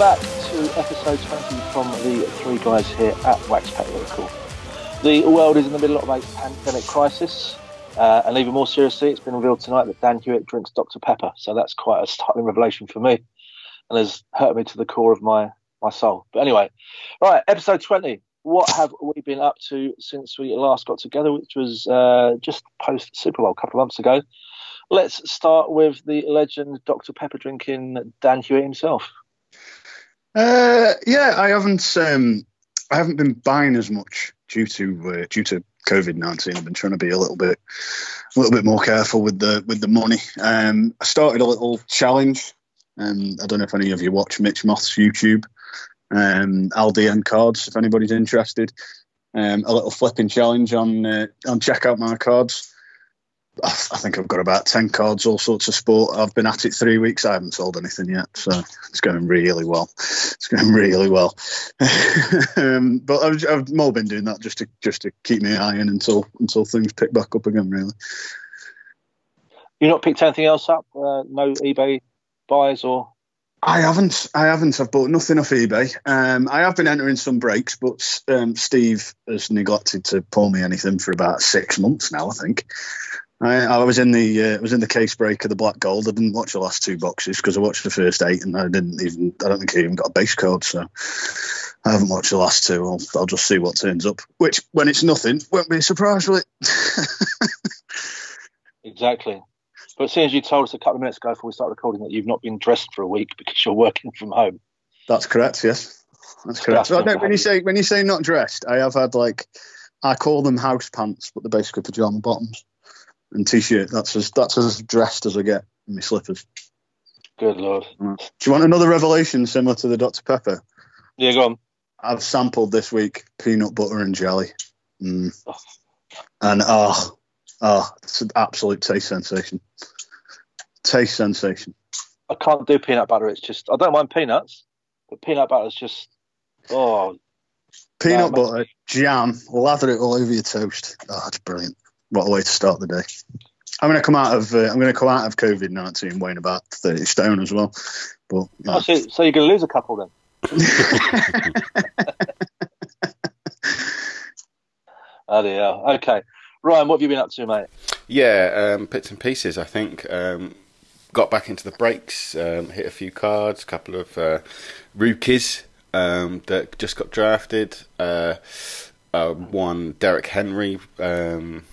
Back to episode 20 from the three guys here at Wax Local. The world is in the middle of a pandemic crisis, uh, and even more seriously, it's been revealed tonight that Dan Hewitt drinks Dr. Pepper. So that's quite a startling revelation for me, and has hurt me to the core of my, my soul. But anyway, right, episode 20. What have we been up to since we last got together, which was uh, just post Super Bowl a couple of months ago? Let's start with the legend Dr. Pepper drinking Dan Hewitt himself. Uh, yeah, I haven't. Um, I haven't been buying as much due to uh, due to COVID nineteen. I've been trying to be a little bit, a little bit more careful with the with the money. Um, I started a little challenge. Um, I don't know if any of you watch Mitch Moth's YouTube. Um, LDN cards, if anybody's interested. Um, a little flipping challenge on uh, on check out my cards. I think I've got about 10 cards, all sorts of sport. I've been at it three weeks. I haven't sold anything yet. So it's going really well. It's going really well. um, but I've, I've more been doing that just to just to keep me iron until until things pick back up again, really. You not picked anything else up? Uh, no eBay buys or? I haven't. I haven't. I've bought nothing off eBay. Um, I have been entering some breaks, but um, Steve has neglected to pull me anything for about six months now. I think. I, I was in the uh, was in the case break of the Black Gold. I didn't watch the last two boxes because I watched the first eight and I didn't even. I don't think I even got a base code, so I haven't watched the last two. I'll, I'll just see what turns up. Which, when it's nothing, won't be a surprise, will it? exactly. But soon as you told us a couple of minutes ago before we started recording that you've not been dressed for a week because you're working from home. That's correct. Yes, that's correct. So, no, when you say when you say not dressed, I have had like I call them house pants, but they're basically pajama bottoms and t-shirt. That's as that's as dressed as I get in my slippers. Good lord. Do you want another revelation similar to the Dr Pepper? Yeah, go on. I've sampled this week peanut butter and jelly, mm. oh. and oh, oh, it's an absolute taste sensation. Taste sensation. I can't do peanut butter. It's just I don't mind peanuts, but peanut butter is just oh. Peanut butter, jam, lather it all over your toast. Oh, it's brilliant what a way to start the day. I'm going to come out of uh, I'm going to come out of COVID nineteen weighing about thirty stone as well. But yeah. oh, so, so you're going to lose a couple then. oh dear. Okay, Ryan, what have you been up to, mate? Yeah, um, bits and pieces. I think um, got back into the breaks, um, hit a few cards, a couple of uh, rookies um, that just got drafted. Uh, uh, one Derrick Henry um,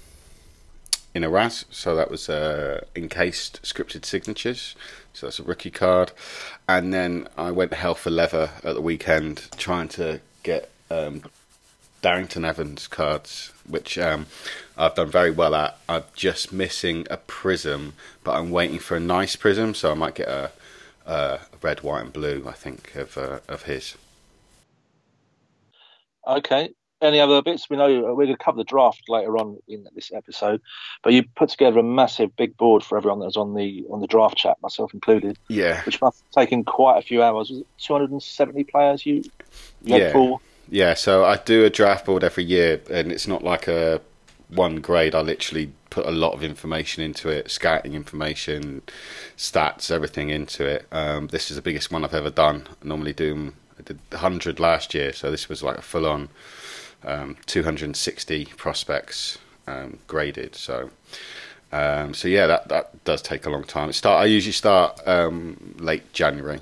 in a RAS, so that was uh, encased scripted signatures. So that's a rookie card. And then I went hell for leather at the weekend trying to get um, Darrynton Evans cards, which um, I've done very well at. I'm just missing a Prizm, but I'm waiting for a nice Prizm, so I might get a, a red, white, and blue. I think of uh, of his. Okay, any other bits? We know uh, we're going to cover the draft later on in this episode, but you put together a massive big board for everyone that was on the on the draft chat, myself included. Yeah, which must have taken quite a few hours. Was it 270 players? You, you yeah, full? yeah. So I do a draft board every year, and it's not like a one grade. I literally put a lot of information into it, scouting information, stats, everything into it. Um, this is the biggest one I've ever done. I normally do I did 100 last year, so this was like a full on um, 260 prospects um, graded. So, um, so yeah, that that does take a long time. It start. I usually start um, late January,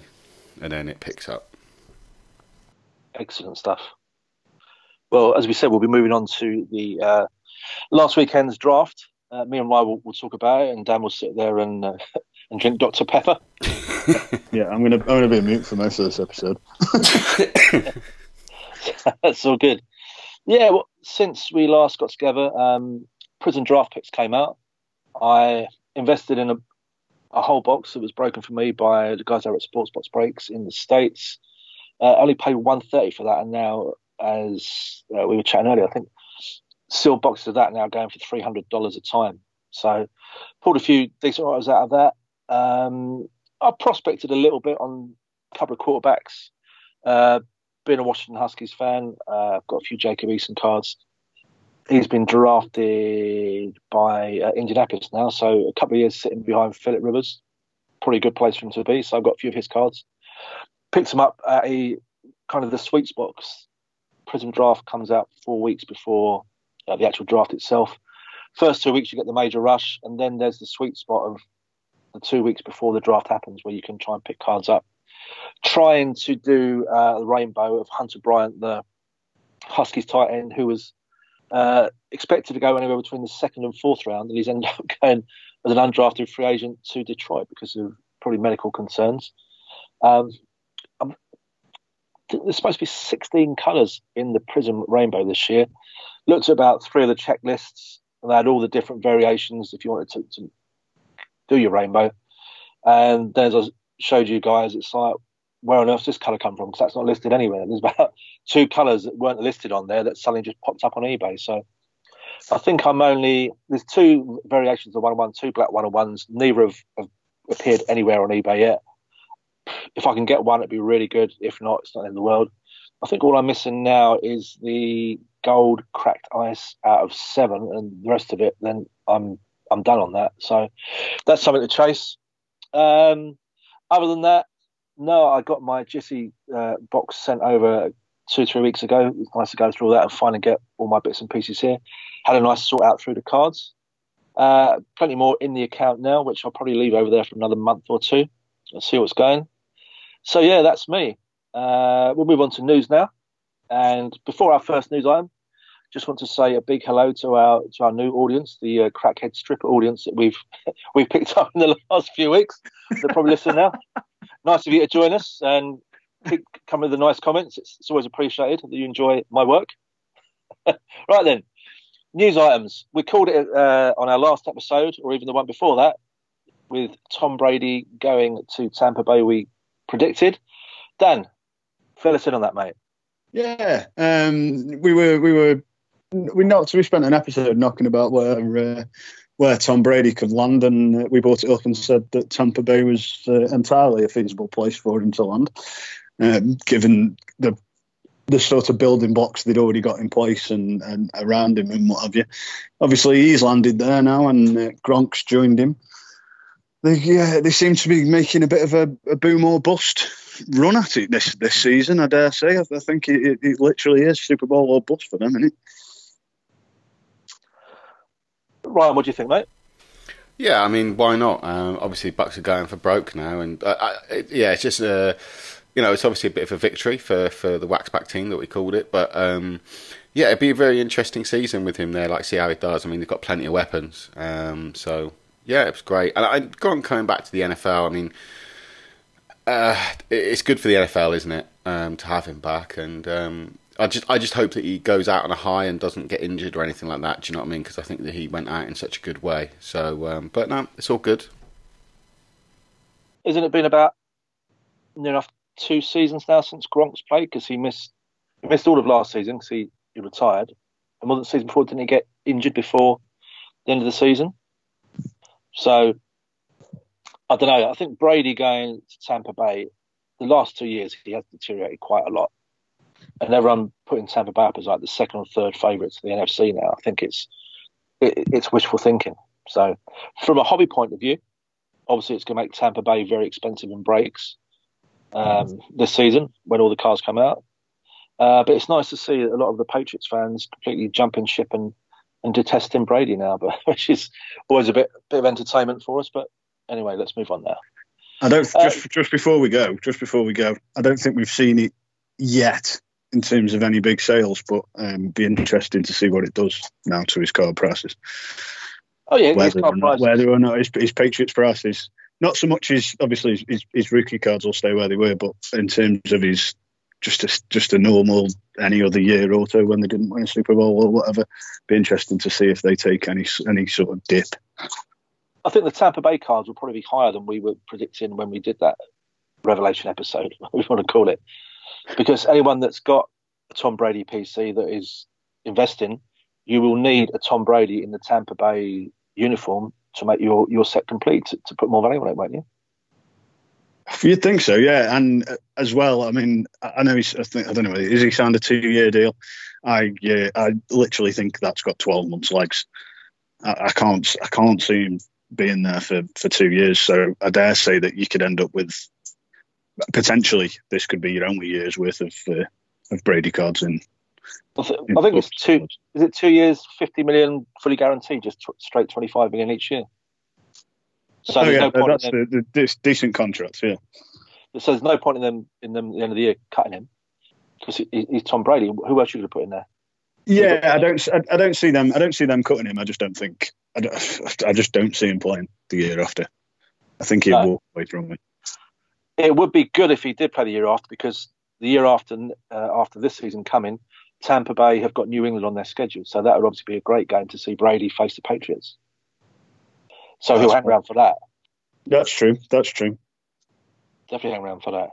and then it picks up. Excellent stuff. Well, as we said, we'll be moving on to the uh, last weekend's draft. Uh, me and Ryan will, will, talk about it, and Dan will sit there and uh, and drink Dr Pepper. yeah, I'm gonna I'm gonna be mute for most of this episode. That's all good. Yeah, well, since we last got together, um, Prizm Draft Picks came out. I invested in a, a whole box that was broken for me by the guys over at Sportsbox Breaks in the States. Uh, I only paid 130 for that, and now, as uh, we were chatting earlier, I think sealed boxes of that now going for $300 a time. So pulled a few decent writers out of that. Um, I prospected a little bit on a couple of quarterbacks. Uh, been a Washington Huskies fan. Uh, I've got a few Jacob Eason cards. He's been drafted by uh, Indianapolis now, so a couple of years sitting behind Philip Rivers. Probably a good place for him to be. So I've got a few of his cards. picked him up at a kind of the sweet spots. Prizm draft comes out four weeks before uh, the actual draft itself. First two weeks you get the major rush, and then there's the sweet spot of the two weeks before the draft happens, where you can try and pick cards up. Trying to do uh, the rainbow of Hunter Bryant, the Huskies tight end, who was uh, expected to go anywhere between the second and fourth round, and he's ended up going as an undrafted free agent to Detroit because of probably medical concerns. Um, there's supposed to be 16 colours in the Prizm Rainbow this year. Looked at about three of the checklists, and they had all the different variations if you wanted to, to do your rainbow. And as I showed you guys, it's like, where on earth this colour come from? Because that's not listed anywhere. There's about two colours that weren't listed on there that suddenly just popped up on eBay. So I think I'm only there's two variations of one on one, two black one on ones. Neither have, have appeared anywhere on eBay yet. If I can get one, it'd be really good. If not, it's not in the world. I think all I'm missing now is the gold cracked ice out of seven, and the rest of it, then I'm I'm done on that. So that's something to chase. Um, other than that, no, I got my Jissy uh, box sent over two three weeks ago. It was nice to go through all that and finally get all my bits and pieces here. Had a nice sort out through the cards. Uh, plenty more in the account now, which I'll probably leave over there for another month or two. I'll see what's going. So yeah, that's me. Uh, we'll move on to news now. And before our first news item, just want to say a big hello to our to our new audience, the uh, crackhead stripper audience that we've we've picked up in the last few weeks. They're probably listening now. Nice of you to join us and come with the nice comments. It's, it's always appreciated that you enjoy my work. right then, news items. We called it uh, on our last episode, or even the one before that, with Tom Brady going to Tampa Bay. We predicted. Dan, fill us in on that, mate. Yeah, um, we were we were we knocked we spent an episode knocking about where uh, where Tom Brady could land, and uh, we brought it up and said that Tampa Bay was uh, entirely a feasible place for him to land, um, given the the sort of building blocks they'd already got in place and, and around him and what have you. Obviously, he's landed there now, and uh, Gronk's joined him. They, yeah, they seem to be making a bit of a, a boom or bust run at it this this season. I dare say. I, I think it, it, it, literally is Super Bowl or bust for them, isn't it? Ryan, what do you think, mate? Yeah, I mean, why not? Um, obviously, Bucs are going for broke now, and uh, I, yeah, it's just uh, you know, it's obviously a bit of a victory for for the Waxback team that we called it, but um, yeah, it'd be a very interesting season with him there. Like, see how he does. I mean, they've got plenty of weapons, um, so yeah, it was great. And I, Gronk coming back to the NFL. I mean, uh, it's good for the NFL, isn't it, um, to have him back? And um, I just I just hope that he goes out on a high and doesn't get injured or anything like that. Do you know what I mean? Because I think that he went out in such a good way. So, um, but no, it's all good. Isn't it been about near enough two seasons now since Gronk's played? Because he missed he missed all of last season because he, he retired. And wasn't the season before? Didn't he get injured before the end of the season? So I don't know. I think Brady going to Tampa Bay, the last two years he has deteriorated quite a lot and everyone putting Tampa Bay up as like the second or third favourite to the NFC now. I think it's it, it's wishful thinking. So, from a hobby point of view, obviously it's going to make Tampa Bay very expensive in breaks um, this season when all the cars come out. Uh, but it's nice to see a lot of the Patriots fans completely jumping ship and, and detesting Brady now, but which is always a bit bit of entertainment for us. But anyway, let's move on now. I don't just uh, just before we go, just before we go, I don't think we've seen it yet in terms of any big sales, but um, be interesting to see what it does now to his card prices. Oh yeah, whether, or not, whether or not his, his Patriots prices, not so much as obviously his, his, rookie cards will stay where they were, but in terms of his just a, just a normal any other year auto when they didn't win a Super Bowl or whatever, be interesting to see if they take any any sort of dip. I think the Tampa Bay cards will probably be higher than we were predicting when we did that revelation episode, we want to call it because anyone that's got a Tom Brady PC that is investing, you will need a Tom Brady in the Tampa Bay uniform to make your, your set complete to, to put more value on it, won't you? You'd think so, yeah. And uh, as well, I mean, I know he's. I, think, I don't know. Is he signed a two-year deal? I yeah, I literally think that's got twelve months legs. I, I, can't. I can't see him being there for for two years. So I dare say that you could end up with potentially this could be your only year's worth of uh, of Brady cards in. I, th- I think it's two. Is it two years, fifty million fully guaranteed, just t- straight twenty five million each year? So oh, yeah, no that's the, the, the, decent contracts. Yeah. So there's no point in them in them at the end of the year cutting him because he, he's Tom Brady. Who else you going to put in there? Yeah, I don't. I, I, don't see them. I don't see them cutting him. I just don't think. I, don't, I just don't see him playing the year after. I think he'll no. walk away from it. It would be good if he did play the year after because the year after uh, after this season coming, Tampa Bay have got New England on their schedule, so that would obviously be a great game to see Brady face the Patriots. So he'll hang around for that. That's true. That's true. Definitely hang around for that.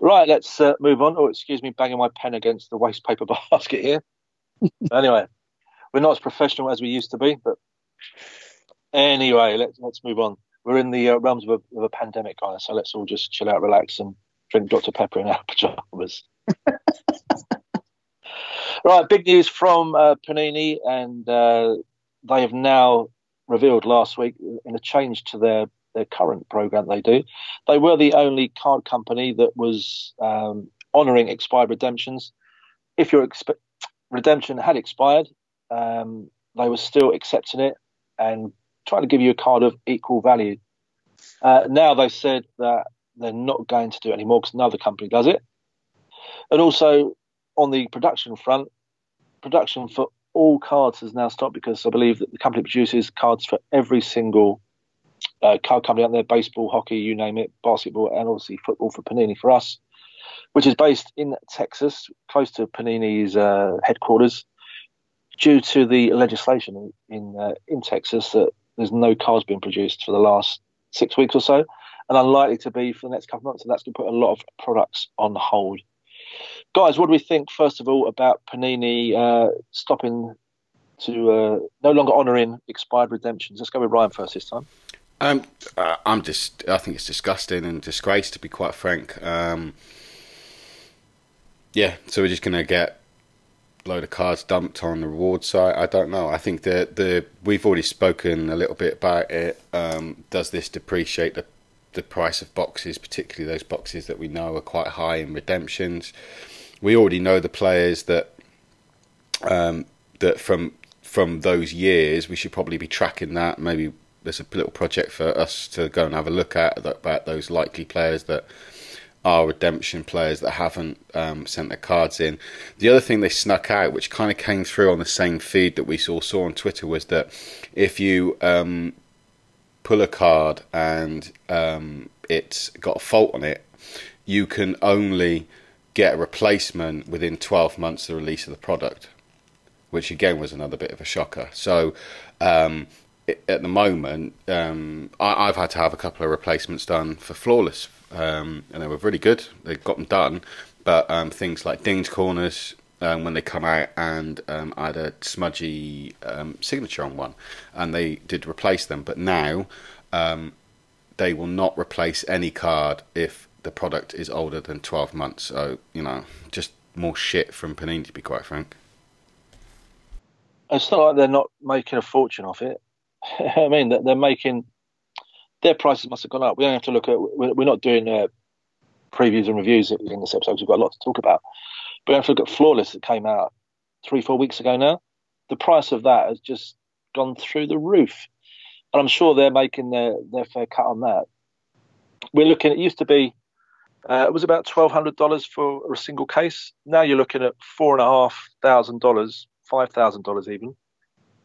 Right, let's uh, move on. Oh, excuse me, banging my pen against the waste paper basket here. anyway, we're not as professional as we used to be, but anyway, let's let's move on. We're in the uh, realms of a, of a pandemic, guys, so let's all just chill out, relax, and drink Dr Pepper in our pajamas. right, big news from uh, Panini, and uh, they have now revealed last week in a change to their their current program they do. They were the only card company that was um, honouring expired redemptions. If your exp- redemption had expired, um, they were still accepting it and trying to give you a card of equal value. Uh, now they've said that they're not going to do it anymore because another company does it. And also on the production front, production for all cards has now stopped because I believe that the company produces cards for every single uh, card company out there baseball, hockey, you name it, basketball, and obviously football for Panini for us, which is based in Texas, close to Panini's uh, headquarters. Due to the legislation in uh, in Texas that there's no cars being produced for the last six weeks or so, and unlikely to be for the next couple of months, and that's going to put a lot of products on hold. Guys, what do we think first of all about Panini uh, stopping to uh, no longer honouring expired redemptions? Let's go with Ryan first this time. Um, uh, I'm just. I think it's disgusting and disgrace, to be quite frank. Um, yeah, so we're just gonna get load of cards dumped on the reward site. I don't know. I think that the we've already spoken a little bit about it. Um, does this depreciate the the price of boxes, particularly those boxes that we know are quite high in redemptions? We already know the players that um, that from from those years. We should probably be tracking that. Maybe there's a little project for us to go and have a look at about those likely players that are redemption players that haven't um, sent their cards in. The other thing they snuck out, which kind of came through on the same feed that we saw saw on Twitter, was that if you um, pull a card and um, it's got a fault on it, you can only get a replacement within 12 months of the release of the product, which again was another bit of a shocker. So um, at the moment, um, I, have had to have a couple of replacements done for flawless, um, and they were really good. They got them done, but um, things like dinged corners um, when they come out, and um, I had a smudgy um, signature on one, and they did replace them. But now they will not replace any card if the product is older than twelve months. So you know, just more shit from Panini, to be quite frank. It's not like they're not making a fortune off it I mean, they're making their prices must have gone up. We don't have to look at. We're not doing uh, previews and reviews in this episode. We've got a lot to talk about. But we have to look at Flawless that came out three, four weeks ago now. The price of that has just gone through the roof, and I'm sure they're making their their fair cut on that. We're looking. It used to be. Uh, it was about twelve hundred dollars for a single case. Now you're looking at four and a half thousand dollars, five thousand dollars even,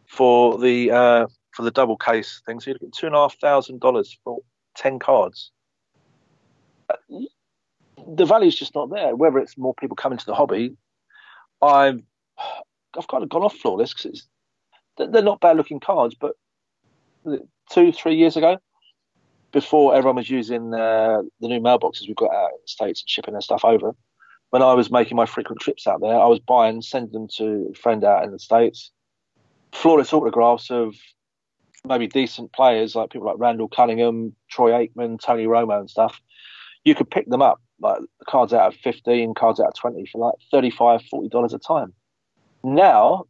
for the uh, for the double case thing. So you get two and a half thousand dollars for ten cards. The value's just not there. Whether it's more people coming to the hobby, I've I've kind of gone off flawless because they're not bad looking cards, but two three years ago, before everyone was using uh, the new mailboxes we've got out in the states and shipping their stuff over. When I was making my frequent trips out there, I was buying, sending them to a friend out in the states, flawless autographs of maybe decent players like people like Randall Cunningham, Troy Aikman, Tony Romo, and stuff, you could pick them up like cards out of 15, cards out of 20 for like 35 $40 a time. Now,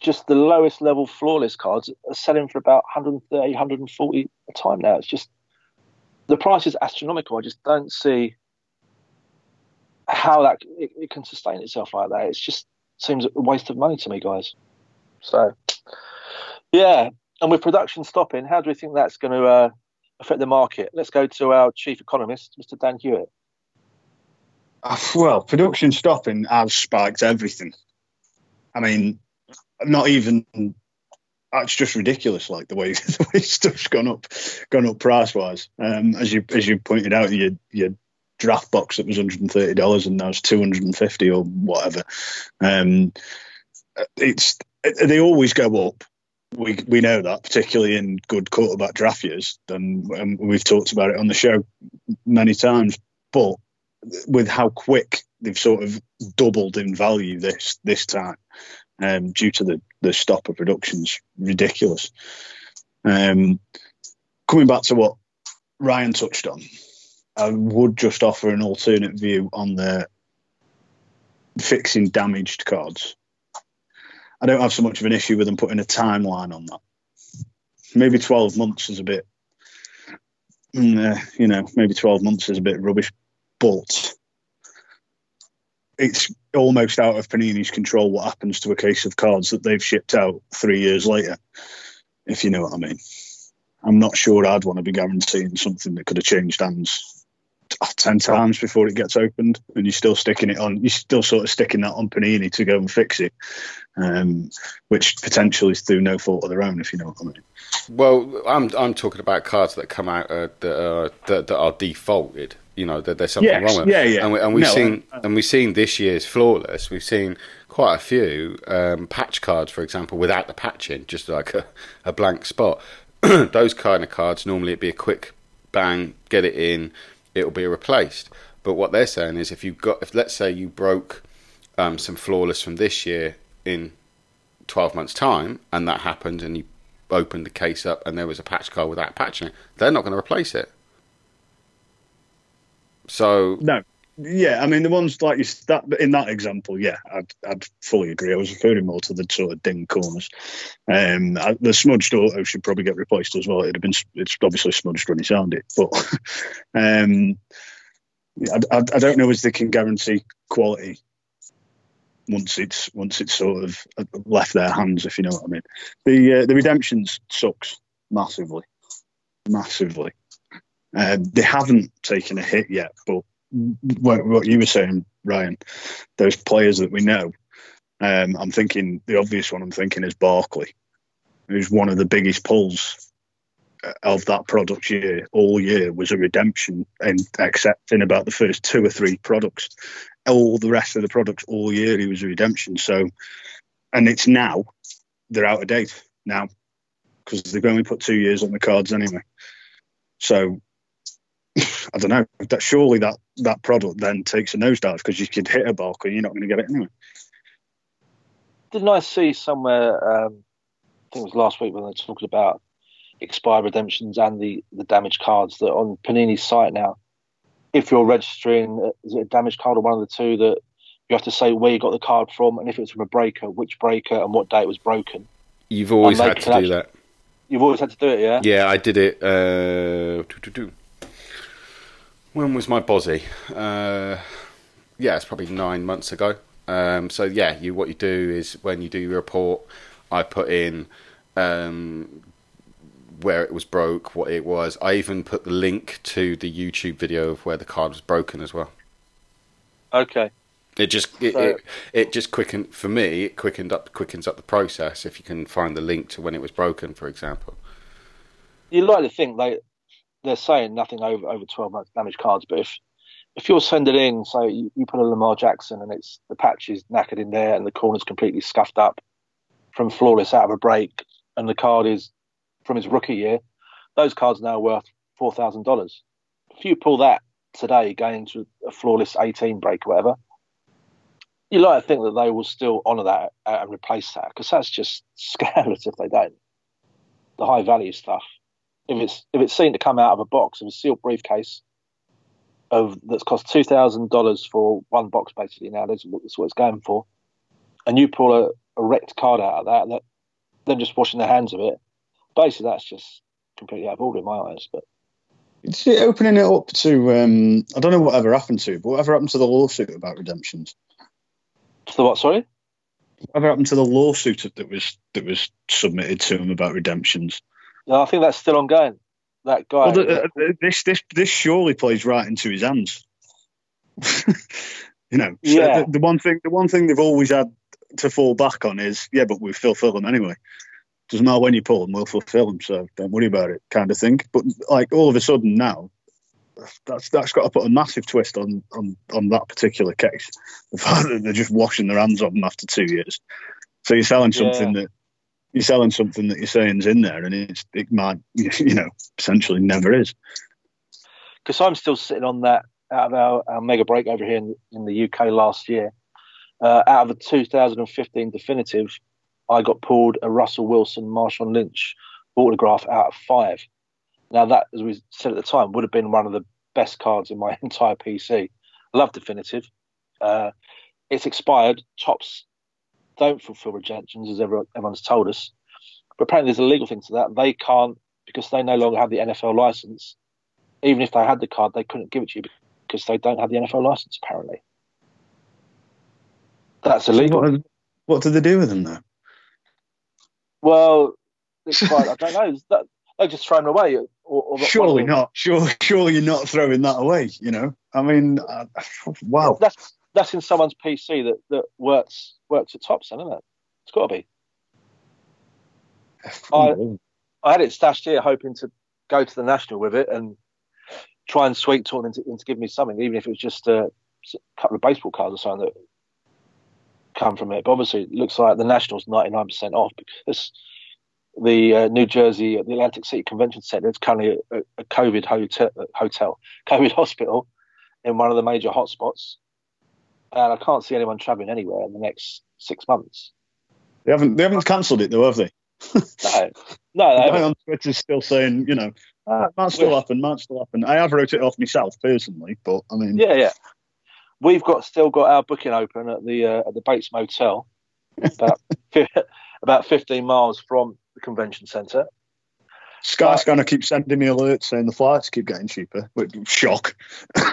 just the lowest level flawless cards are selling for about 130, 140 a time now. It's just the price is astronomical. I just don't see how that it, it can sustain itself like that. It just seems a waste of money to me, guys. So, yeah, and with production stopping, how do we think that's going to uh, affect the market? Let's go to our chief economist, Mr. Dan Hewitt. Uh, well, production stopping has spiked everything. I mean, not even. That's just ridiculous. Like the way the way stuff's gone up, gone up price wise. Um, as you as you pointed out, your your draft box that was hundred and thirty dollars and now it's two hundred and fifty or whatever. Um, it's they always go up. We we know that, particularly in good quarterback draft years, and, and we've talked about it on the show many times. But with how quick they've sort of doubled in value this this time, um, due to the the stop of production's ridiculous. Um, coming back to what Ryan touched on, I would just offer an alternate view on the fixing damaged cards. I don't have so much of an issue with them putting a timeline on that. Maybe 12 months is a bit, uh, you know, maybe 12 months is a bit rubbish, but it's almost out of Panini's control what happens to a case of cards that they've shipped out three years later, if you know what I mean. I'm not sure I'd want to be guaranteeing something that could have changed hands ten times before it gets opened, and you're still sticking it on. You're still sort of sticking that on Panini to go and fix it, um, which potentially is through no fault of their own, if you know what I mean. Well, I'm I'm talking about cards that come out uh, that, are, that, that are defaulted. You know that there's something yes, wrong with. Yeah, yeah. And, we, and we've no, seen and we've seen this year's flawless. We've seen quite a few um, patch cards, for example, without the patching, just like a, a blank spot. Those kind of cards normally it'd be a quick bang, get it in, it'll be replaced. But what they're saying is, if you got, if let's say you broke um, some flawless from this year in 12 months' time, and that happened, and you opened the case up, and there was a patch card without patching it, they're not going to replace it. So no, yeah, I mean the ones like you that in that example, yeah, I'd, I'd fully agree. I was referring more to the sort of ding corners. Um, the smudged auto should probably get replaced as well. It'd have been it's obviously smudged when he signed it, but um, I, I, I don't know as they can guarantee quality once it's once it's sort of left their hands, if you know what I mean. The uh, the redemptions sucks massively, massively. Uh, they haven't taken a hit yet, but what, what, you were saying, Ryan, those players that we know, um, I'm thinking the obvious one I'm thinking is Barkley, who's one of the biggest pulls of that product year all year was a redemption, and accepting about the first two or three products, all the rest of the products all year he was a redemption. So, and it's now they're out of date now because they've only put two years on the cards anyway. So I don't know. That surely that that product then takes a nosedive because you could hit a bulk and you're not going to get it anyway. Didn't I see somewhere? Um, I think it was last week when they were talking about expired redemptions and the the damaged cards that on Panini's site now. If you're registering, uh, is it a damaged card or one of the two that you have to say where you got the card from and if it's from a breaker, which breaker and what day it was broken. You've always had to do actually, that. You've always had to do it, yeah. Yeah, I did it. Uh, when was my Bozzy? Uh, yeah, it's probably nine months ago. Um, so yeah, you what you do is when you do your report, I put in um, where it was broke, what it was. I even put the link to the YouTube video of where the card was broken as well. Okay. It just it, so, it, it, just quickened for me. It quickened up quickens up the process if you can find the link to when it was broken, for example. You like to think they they're saying nothing over over 12 months damage cards, but if if you're sending in, so you, you, put a Lamar Jackson and it's the patch is knackered in there and the corner's completely scuffed up from flawless out of a break, and the card is from his rookie year, those cards are now worth four thousand dollars. If you pull that today, going to a flawless 18 break or whatever, you like to think that they will still honour that and replace that because that's just scandalous if they don't. The high value stuff if it's if it's seen to come out of a box of a sealed briefcase of that's cost two thousand dollars for one box basically now that's, that's what it's going for, and you pull a, a wrecked card out of that, that them just washing their hands of it, basically that's just completely out of order in my eyes. But It's opening it up to um, I don't know whatever happened to, but whatever happened to the lawsuit about redemptions? To the what? Sorry. Whatever happened to the lawsuit that was that was submitted to him about redemptions? Yeah, I think that's still ongoing. That guy. Well, the, uh, this this this surely plays right into his hands. you know, so Yeah. the, the one thing the one thing they've always had to fall back on is yeah, but we fulfil them anyway. Doesn't matter when you pull them, we'll fulfil them, so don't worry about it, kind of thing. But like all of a sudden now, that's that's got to put a massive twist on on on that particular case. The fact that they're just washing their hands of them after two years. So you're selling something that you're selling something that you're saying's in there, and it's it might you know essentially never is. because I'm still sitting on that out of our, our mega break over here in, in the UK last year. Uh, out of the 2015 definitive, I got pulled a Russell Wilson, Marshawn Lynch autograph out of five. Now that, as we said at the time, would have been one of the best cards in my entire PC. Love definitive. Uh, it's expired. Topps don't fulfil rejections, as everyone, everyone's told us. But apparently, there's a legal thing to that. They can't because they no longer have the NFL license even if they had the card, they couldn't give it to you because they don't have the NFL license. Apparently, that's illegal. What, what do they do with them though? Well, it's quite, I don't know. That, they just throw them away. Or, or Surely not. Sure, surely you're not throwing that away. You know, I mean, uh, wow. That's that's in someone's PC that, that works works at Thompson, isn't it? It's got to be. I- I had it stashed here, hoping to go to the national with it and try and sweet talk them into, into giving me something, even if it was just a couple of baseball cards or something that come from it. But obviously, it looks like the national's ninety nine percent off because the uh, New Jersey, the Atlantic City Convention Center, is currently a, a COVID hotel, hotel, COVID hospital in one of the major hotspots, and I can't see anyone traveling anywhere in the next six months. They haven't they haven't cancelled it though, have they? No, no, The guy on Twitter's still saying, you know, ah, it might still happen, might still happen. I have wrote it off myself personally, but I mean, Yeah, yeah. We've got still got our booking open at the uh, at the Bates Motel, about about fifteen miles from the convention centre. Sky's going to keep sending me alerts saying the flights keep getting cheaper. Shock.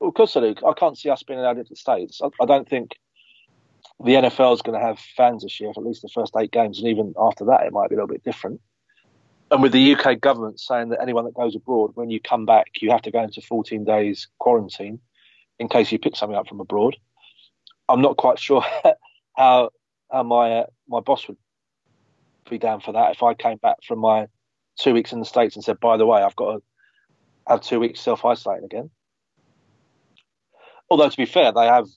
Well, of course I do. I can't see us being allowed into the states. I, I don't think the NFL is going to have fans this year for at least the first eight games, and even after that, it might be a little bit different. And with the UK government saying that anyone that goes abroad, when you come back, you have to go into 14 days quarantine in case you pick something up from abroad. I'm not quite sure how how my uh, my boss would be down for that if I came back from my two weeks in the states and said, by the way, I've got to have two weeks self isolating again. Although to be fair, they have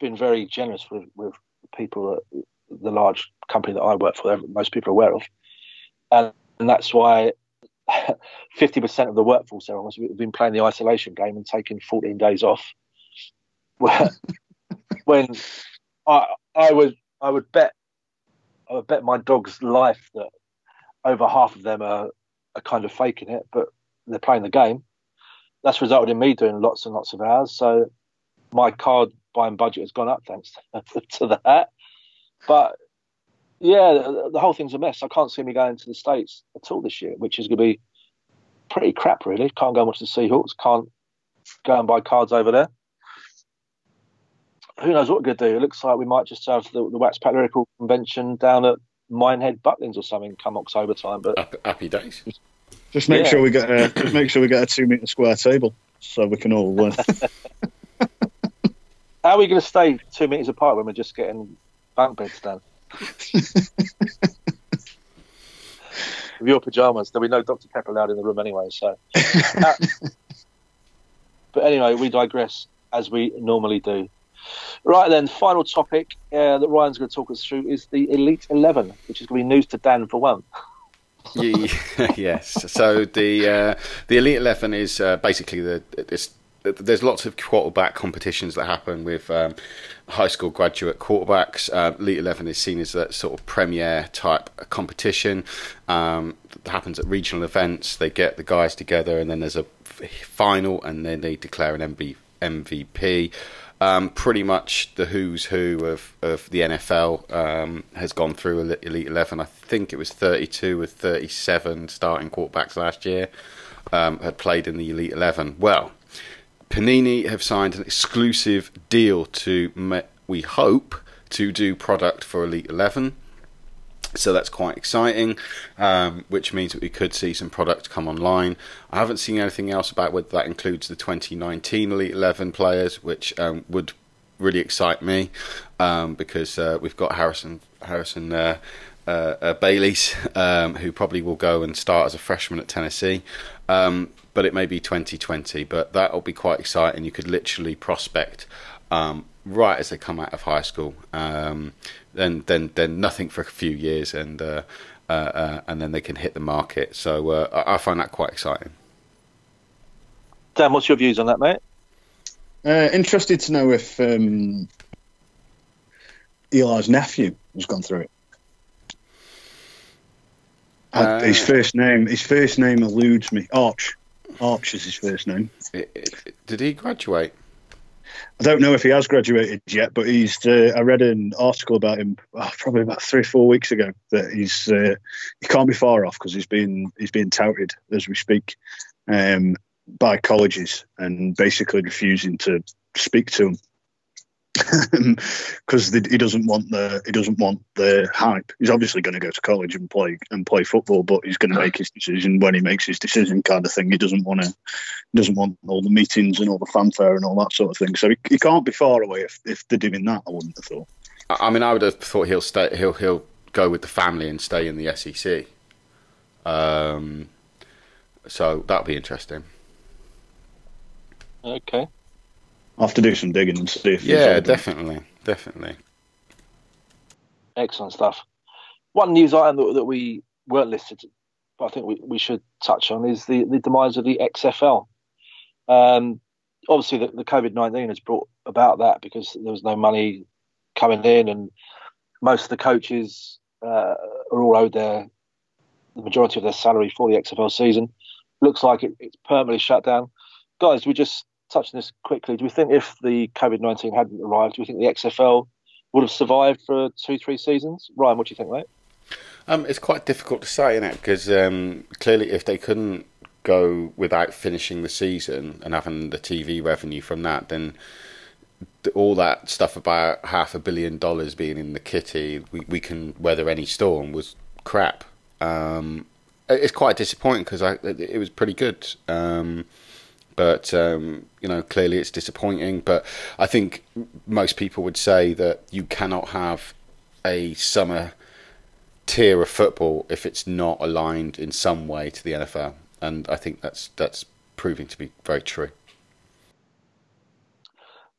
been very generous with with people at the large company that I work for. Most people are aware of, and, and that's why fifty percent of the workforce there almost have been playing the isolation game and taking fourteen days off. When I I would I would bet I would bet my dog's life that over half of them are, are kind of faking it, but they're playing the game. That's resulted in me doing lots and lots of hours. So my card buying budget has gone up thanks to that. But yeah, the, the whole thing's a mess. I can't see me going to the States at all this year, which is going to be pretty crap, really. Can't go and watch the Seahawks. Can't go and buy cards over there. Who knows what we're going to do? It looks like we might just have the, the Wax Pack Lyrical Convention down at Minehead Butlins or something come October time. But Happy, happy days. just make Yeah. sure we get a just make sure we get a two meter square table so we can all. Uh, how are we going to stay two metres apart when we're just getting bunk beds done? With your pajamas, there'll be no Dr. Pepper allowed in the room anyway. So, Uh, but anyway, we digress as we normally do. Right then, final topic uh, that Ryan's going to talk us through is the Elite Eleven, which is going to be news to Dan for one. Yes. So the uh, the Elite Eleven is uh, basically the there's lots of quarterback competitions that happen with um, high school graduate quarterbacks. Uh, Elite Eleven is seen as that sort of premier type competition. Um, that happens at regional events. They get the guys together, and then there's a final, and then they declare an MV, MVP. Um, pretty much the who's who of, of the NFL um, has gone through Elite 11. I think it was 32 with 37 starting quarterbacks last year. um, had played in the Elite Eleven. Well, Panini have signed an exclusive deal to, we hope, to do product for Elite Eleven. So that's quite exciting, um, which means that we could see some product come online. I haven't seen anything else about whether that includes the 2019 Elite 11 players, which um, would really excite me um, because uh, we've got Harrison Harrison uh, uh, uh Bailey's, um, who probably will go and start as a freshman at Tennessee. Um, but it may be 2020, but that'll be quite exciting. You could literally prospect um, right as they come out of high school. Um, then, then, then nothing for a few years, and uh, uh, uh, and then they can hit the market. So uh, I, I, find that quite exciting. Dan, what's your views on that, mate? Uh, interested to know if um, Eli's nephew has gone through it. Uh, his first name, his first name eludes me. Arch, Arch is his first name. It, it, did he graduate? I don't know if he has graduated yet, but he's. Uh, I read an article about him oh, probably about three or four weeks ago that he's uh, he can't be far off because he's been he's being touted as we speak um, by colleges and basically refusing to speak to them because he doesn't want the he doesn't want the hype. He's obviously going to go to college and play and play football, but he's going to make his decision when he makes his decision, kind of thing. He doesn't want to doesn't want all the meetings and all the fanfare and all that sort of thing. So he, he can't be far away if, if they're doing that. I wouldn't have thought. I mean, I would have thought he'll stay. He'll he'll go with the family and stay in the SEC. Um, so that'll be interesting. Okay. I'll have to do some digging and see if. Yeah, definitely, definitely. Excellent stuff. One news item that, that we weren't listed, but I think we, we should touch on is the, the demise of the XFL. Um, obviously, the, the COVID 19 has brought about that because there was no money coming in, and most of the coaches uh, are all owed their the majority of their salary for the XFL season. Looks like it, it's permanently shut down. Guys, we just touching this quickly, do we think if the COVID 19 hadn't arrived, do we think the XFL would have survived for two, three seasons? Ryan, what do you think, mate? Um, it's quite difficult to say, isn't it? Because um, clearly, if they couldn't go without finishing the season and having the TV revenue from that, then all that stuff about half a billion dollars being in the kitty, we, we can weather any storm, was crap. Um, it's quite disappointing because it was pretty good. Um, but um, you know, clearly it's disappointing. But I think most people would say that you cannot have a summer tier of football if it's not aligned in some way to the NFL, and I think that's that's proving to be very true.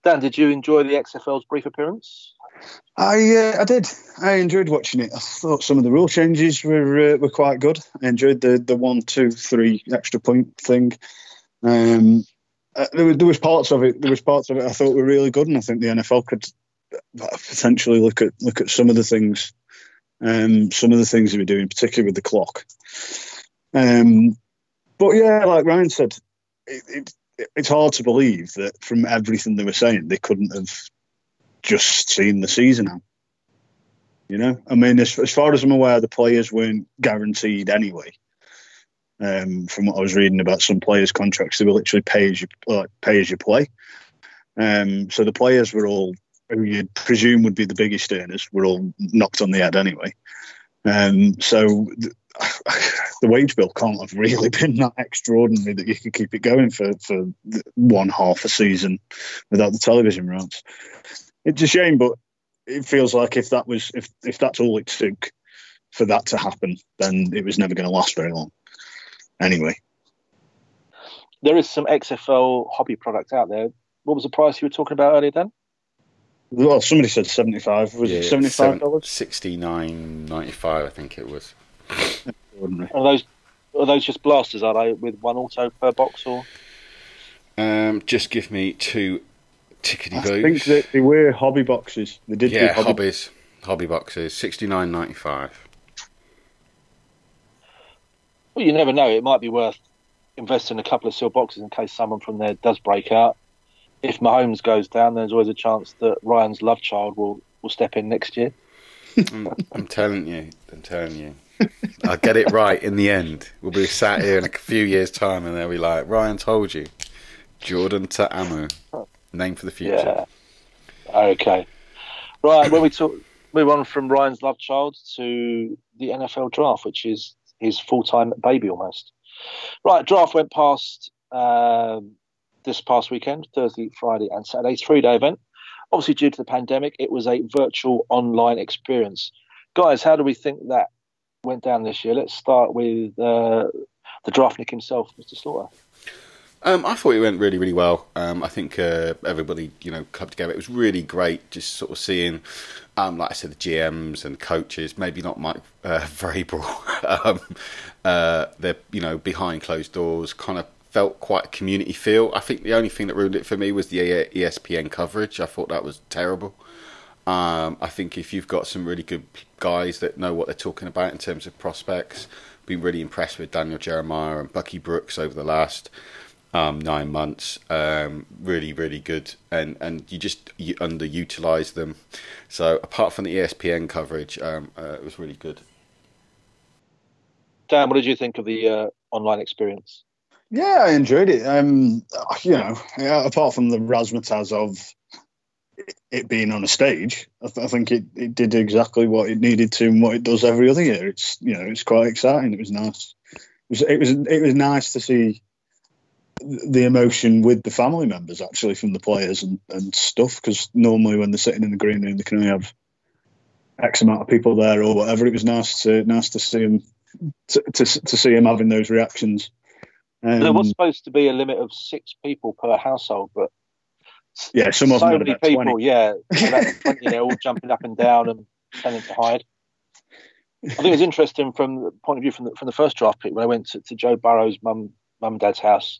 Dan, did you enjoy the XFL's brief appearance? I uh, I did. I enjoyed watching it. I thought some of the rule changes were uh, were quite good. I enjoyed the the one, two, three extra point thing. Um, uh, there, was, there was parts of it. There was parts of it I thought were really good, and I think the NFL could potentially look at look at some of the things, um, some of the things they were doing, particularly with the clock. Um, but yeah, like Ryan said, it, it, it's hard to believe that from everything they were saying, they couldn't have just seen the season out. You know, I mean, as, as far as I'm aware, the players weren't guaranteed anyway. Um, from what I was reading about some players' contracts, they were literally pay as you pay as you play. Um, so the players were all who you'd presume would be the biggest earners were all knocked on the head anyway. Um, so the, the, wage bill can't have really been that extraordinary that you could keep it going for for one half a season without the television rights. It's a shame, but it feels like if that was if if that's all it took for that to happen, then it was never going to last very long anyway. There is some XFL hobby product out there. What was the price you were talking about earlier, then? Well, somebody said seventy-five. Was yeah, it seventy-five dollars? Sixty-nine ninety-five, I think it was. Are those are those just blasters? Are they with one auto per box or? Um, just give me two tickety boos. I think that they were hobby boxes. They did. Yeah, hobby hobbies, hobby boxes. Sixty-nine ninety-five. Well, you never know. It might be worth investing a couple of seal boxes in case someone from there does break out. If Mahomes goes down, there's always a chance that Ryan's love child will, will step in next year. I'm, I'm, telling you, I'm telling you. I'll get it right in the end. We'll be sat here in a few years' time, and they'll be like, "Ryan told you." Jordan Ta'amu, name for the future. Yeah. Okay. Right. when we talk, move on from Ryan's love child to the NFL draft, which is his full-time baby almost. Right. Draft went past um, this past weekend, Thursday, Friday, and Saturday. Three-day event. Obviously, due to the pandemic, it was a virtual online experience. Guys, how do we think that went down this year? Let's start with uh, the draftnik himself, Mr. Slaughter. Um, I thought it went really, really well. Um, I think uh, everybody, you know, clubbed together. It was really great, just sort of seeing, um, like I said, the GMs and coaches. Maybe not Mike uh, Vrabel. um, uh, they're, you know, behind closed doors. Kind of felt quite a community feel. I think the only thing that ruined it for me was the ESPN coverage. I thought that was terrible. Um, I think if you've got some really good guys that know what they're talking about in terms of prospects, been really impressed with Daniel Jeremiah and Bucky Brooks over the last um, nine months. Um, really, really good, and and you just you underutilize them. So apart from the ESPN coverage, um, uh, it was really good. Dan, what did you think of the uh, online experience? Yeah, I enjoyed it. Um, you know, apart from the razzmatazz of it being on a stage, I, th- I think it, it did exactly what it needed to and what it does every other year. It's you know, it's quite exciting. It was nice. It was it was it was nice to see the emotion with the family members actually from the players and, and stuff because normally when they're sitting in the green room they can only have X amount of people there or whatever. It was nice to nice to see him to, to, to see him having those reactions. Um, there was supposed to be a limit of six people per household, but yeah, some so of them many people, 20. yeah, 20, they're all jumping up and down and tending to hide. I think it was interesting from the point of view from the, from the first draft pick when I went to, to Joe Burrow's mum mum and dad's house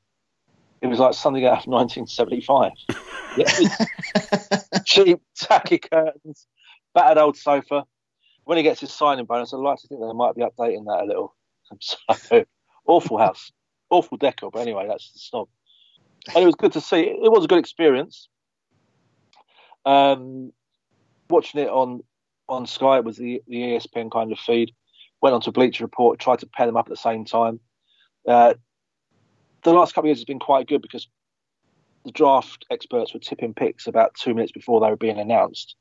it was like something out of 1975. cheap, tacky curtains, battered old sofa. When he gets his signing bonus, I'd like to think they might be updating that a little. So, awful house, awful decor. But anyway, that's the snob. And it was good to see. It was a good experience. Um, watching it on on Sky, it was the, the ESPN kind of feed. Went on to Bleacher Report, tried to pair them up at the same time. Uh, the last couple of years has been quite good because the draft experts were tipping picks about two minutes before they were being announced.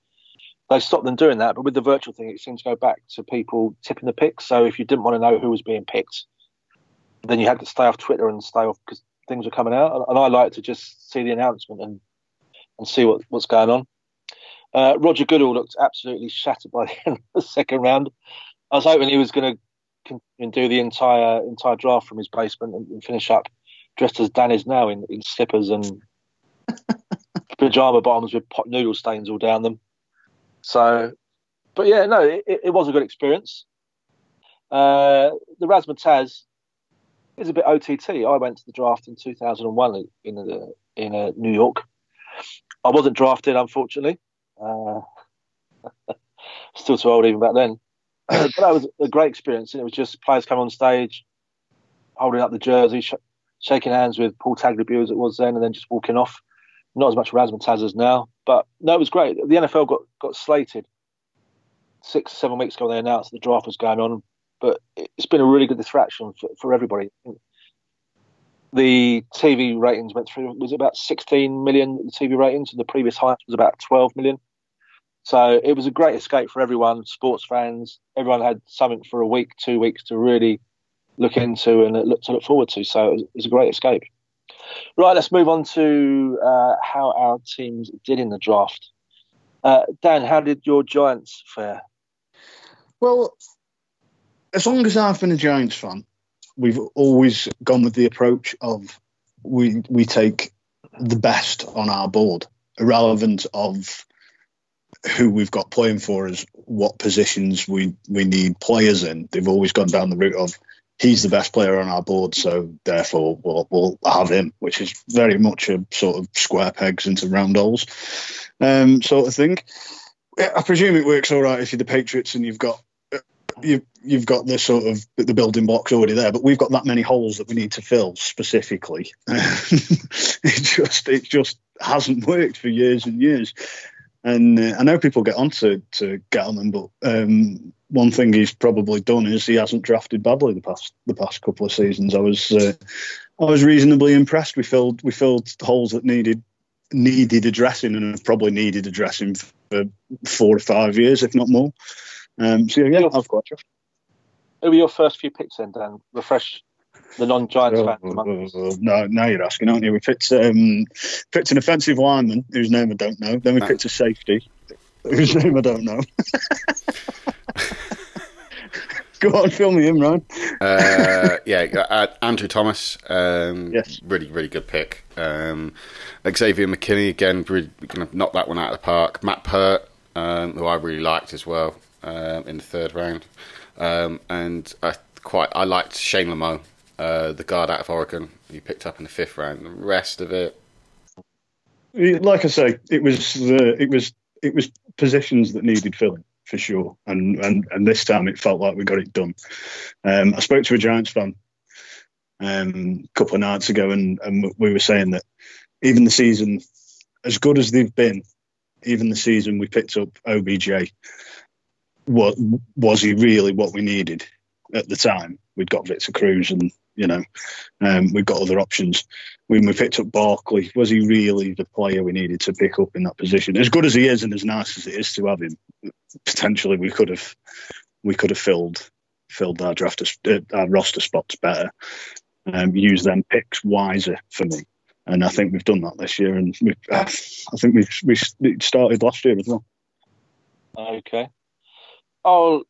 They stopped them doing that, but with the virtual thing, it seemed to go back to people tipping the picks. So if you didn't want to know who was being picked, then you had to stay off Twitter and stay off because things were coming out. And I like to just see the announcement and and see what, what's going on. Uh, Roger Goodell looked absolutely shattered by the end of the second round. I was hoping he was going to do the entire entire draft from his basement and, and finish up dressed as Dan is now in, in slippers and pajama bottoms with pot noodle stains all down them. So, but yeah, no, it, it was a good experience. Uh, the Razzmatazz is a bit OTT. I went to the draft in 2001 in the, in uh, New York. I wasn't drafted, unfortunately. Uh, still too old even back then. but that was a great experience, and it was just players come on stage, holding up the jersey, shaking hands with Paul Tagliabue as it was then, and then just walking off. Not as much razzmatazz as now, but no, it was great. The NFL got got slated six seven weeks ago. They announced the draft was going on, but it's been a really good distraction for, for everybody. The TV ratings went through was about 16 million the TV ratings, and the previous highest was about 12 million. So it was a great escape for everyone, sports fans. Everyone had something for a week, two weeks to really look into and look to look forward to. So it was, a great escape. Right, let's move on to uh, how our teams did in the draft. Uh, Dan, how did your Giants fare? Well, as long as I've been a Giants fan, we've always gone with the approach of we we take the best on our board, irrelevant of who we've got playing for us, what positions we we need players in. They've always gone down the route of he's the best player on our board, so therefore we'll, we'll have him, which is very much a sort of square pegs into round holes um, sort of thing. I presume it works all right if you're the Patriots and you've got you, you've got the sort of the building blocks already there, but we've got that many holes that we need to fill specifically. it just it just hasn't worked for years and years. And uh, I know people get on to, to Gettleman, but um, one thing he's probably done is he hasn't drafted badly the past the past couple of seasons. I was uh, I was reasonably impressed. We filled we filled holes that needed needed addressing and have probably needed addressing for four or five years, if not more. Um, so yeah, I've got you. Who were your first few picks then, Dan? Refresh the non-Giants oh, fans. Oh, oh, no, now you're asking, aren't you? We picked um, picked an offensive lineman whose name I don't know. Then we picked a safety whose name I don't know. Go on, fill me in, Ryan. uh, yeah, uh, Andrew Thomas. Um, yes. Really, really good pick. Um, Xavier McKinney, again, really going to knock that one out of the park. Matt Peart, um, who I really liked as well um, in the third round. Um, and I quite I liked Shane Lemieux, uh, the guard out of Oregon, he picked up in the fifth round. The rest of it, like I say, it was the it was it was positions that needed filling for sure, and and and this time it felt like we got it done. Um, I spoke to a Giants fan um, a couple of nights ago, and, and we were saying that even the season, as good as they've been, even the season we picked up OBJ, what was he really what we needed at the time? We'd got Victor Cruz, and you know, um, we've got other options. When we picked up Barkley, was he really the player we needed to pick up in that position? As good as he is, and as nice as it is to have him, potentially we could have we could have filled filled our draft uh, our roster spots better, um, use them picks wiser for me. And I think we've done that this year, and we, uh, I think we've we started last year as well. Okay, I'll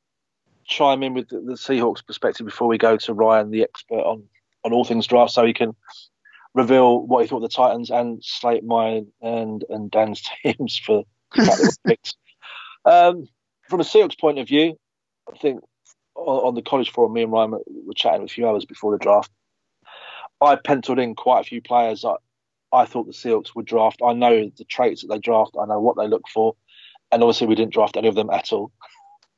chime in with the, the, Seahawks perspective before we go to Ryan, the expert on, on all things draft, so he can reveal what he thought of the Titans and slate mine and and Dan's teams for picks. Um, from a Seahawks point of view, I think on, on, the college forum, me and Ryan were, chatting a few hours before the draft. I penciled in quite a few players that I thought the Seahawks would draft. I know the traits that they draft. I know what they look for, and obviously we didn't draft any of them at all.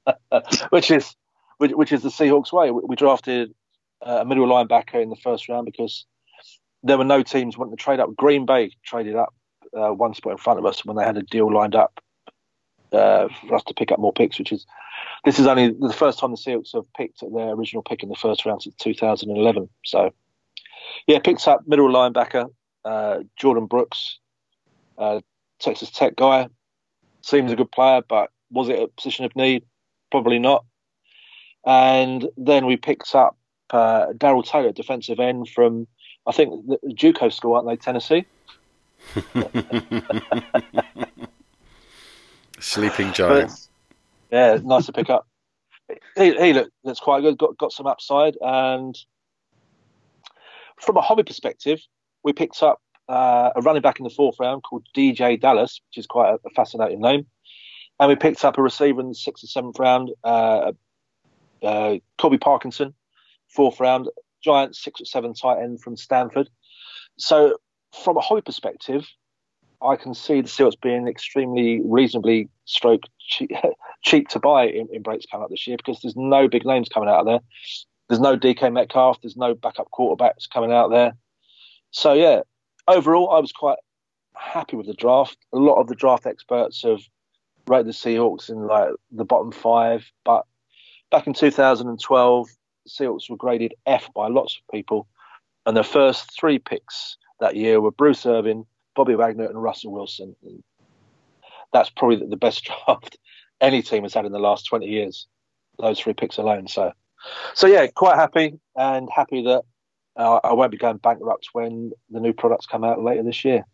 which is which, which, is the Seahawks way. We, we drafted uh, a middle linebacker in the first round because there were no teams wanting to trade up. Green Bay traded up uh, one spot in front of us when they had a deal lined up uh, for us to pick up more picks. Which is this is only the first time the Seahawks have picked their original pick in the first round since 2011. So yeah, picked up middle linebacker uh, Jordyn Brooks, uh, Texas Tech guy. Seems a good player, but was it a position of need? probably not. And then we picked up uh, Darrell Taylor, defensive end from, I think, the JUCO school, aren't they, Tennessee? Sleeping giant. yeah, nice to pick up. He, he look, that's quite good. Got got some upside, and from a hobby perspective, we picked up uh, a running back in the fourth round called DJ Dallas, which is quite a, a fascinating name and we picked up a receiver in the sixth or seventh round, uh, uh, Colby Parkinson, fourth round, giant six or seven tight end from Stanford. So, from a hobby perspective, I can see the Seahawks being extremely reasonably stroke cheap, cheap to buy in, in breaks coming up this year because there's no big names coming out of there. There's no DK Metcalf. There's no backup quarterbacks coming out there. So yeah, overall, I was quite happy with the draft. A lot of the draft experts have rated the Seahawks in like the bottom five. But back in 2012, Seahawks were graded F by lots of people, and the first three picks that year were Bruce Irvin, Bobby Wagner, and Russell Wilson. And that's probably the best draft any team has had in the last 20 years. Those three picks alone. So, so yeah, quite happy and happy that uh, I won't be going bankrupt when the new products come out later this year.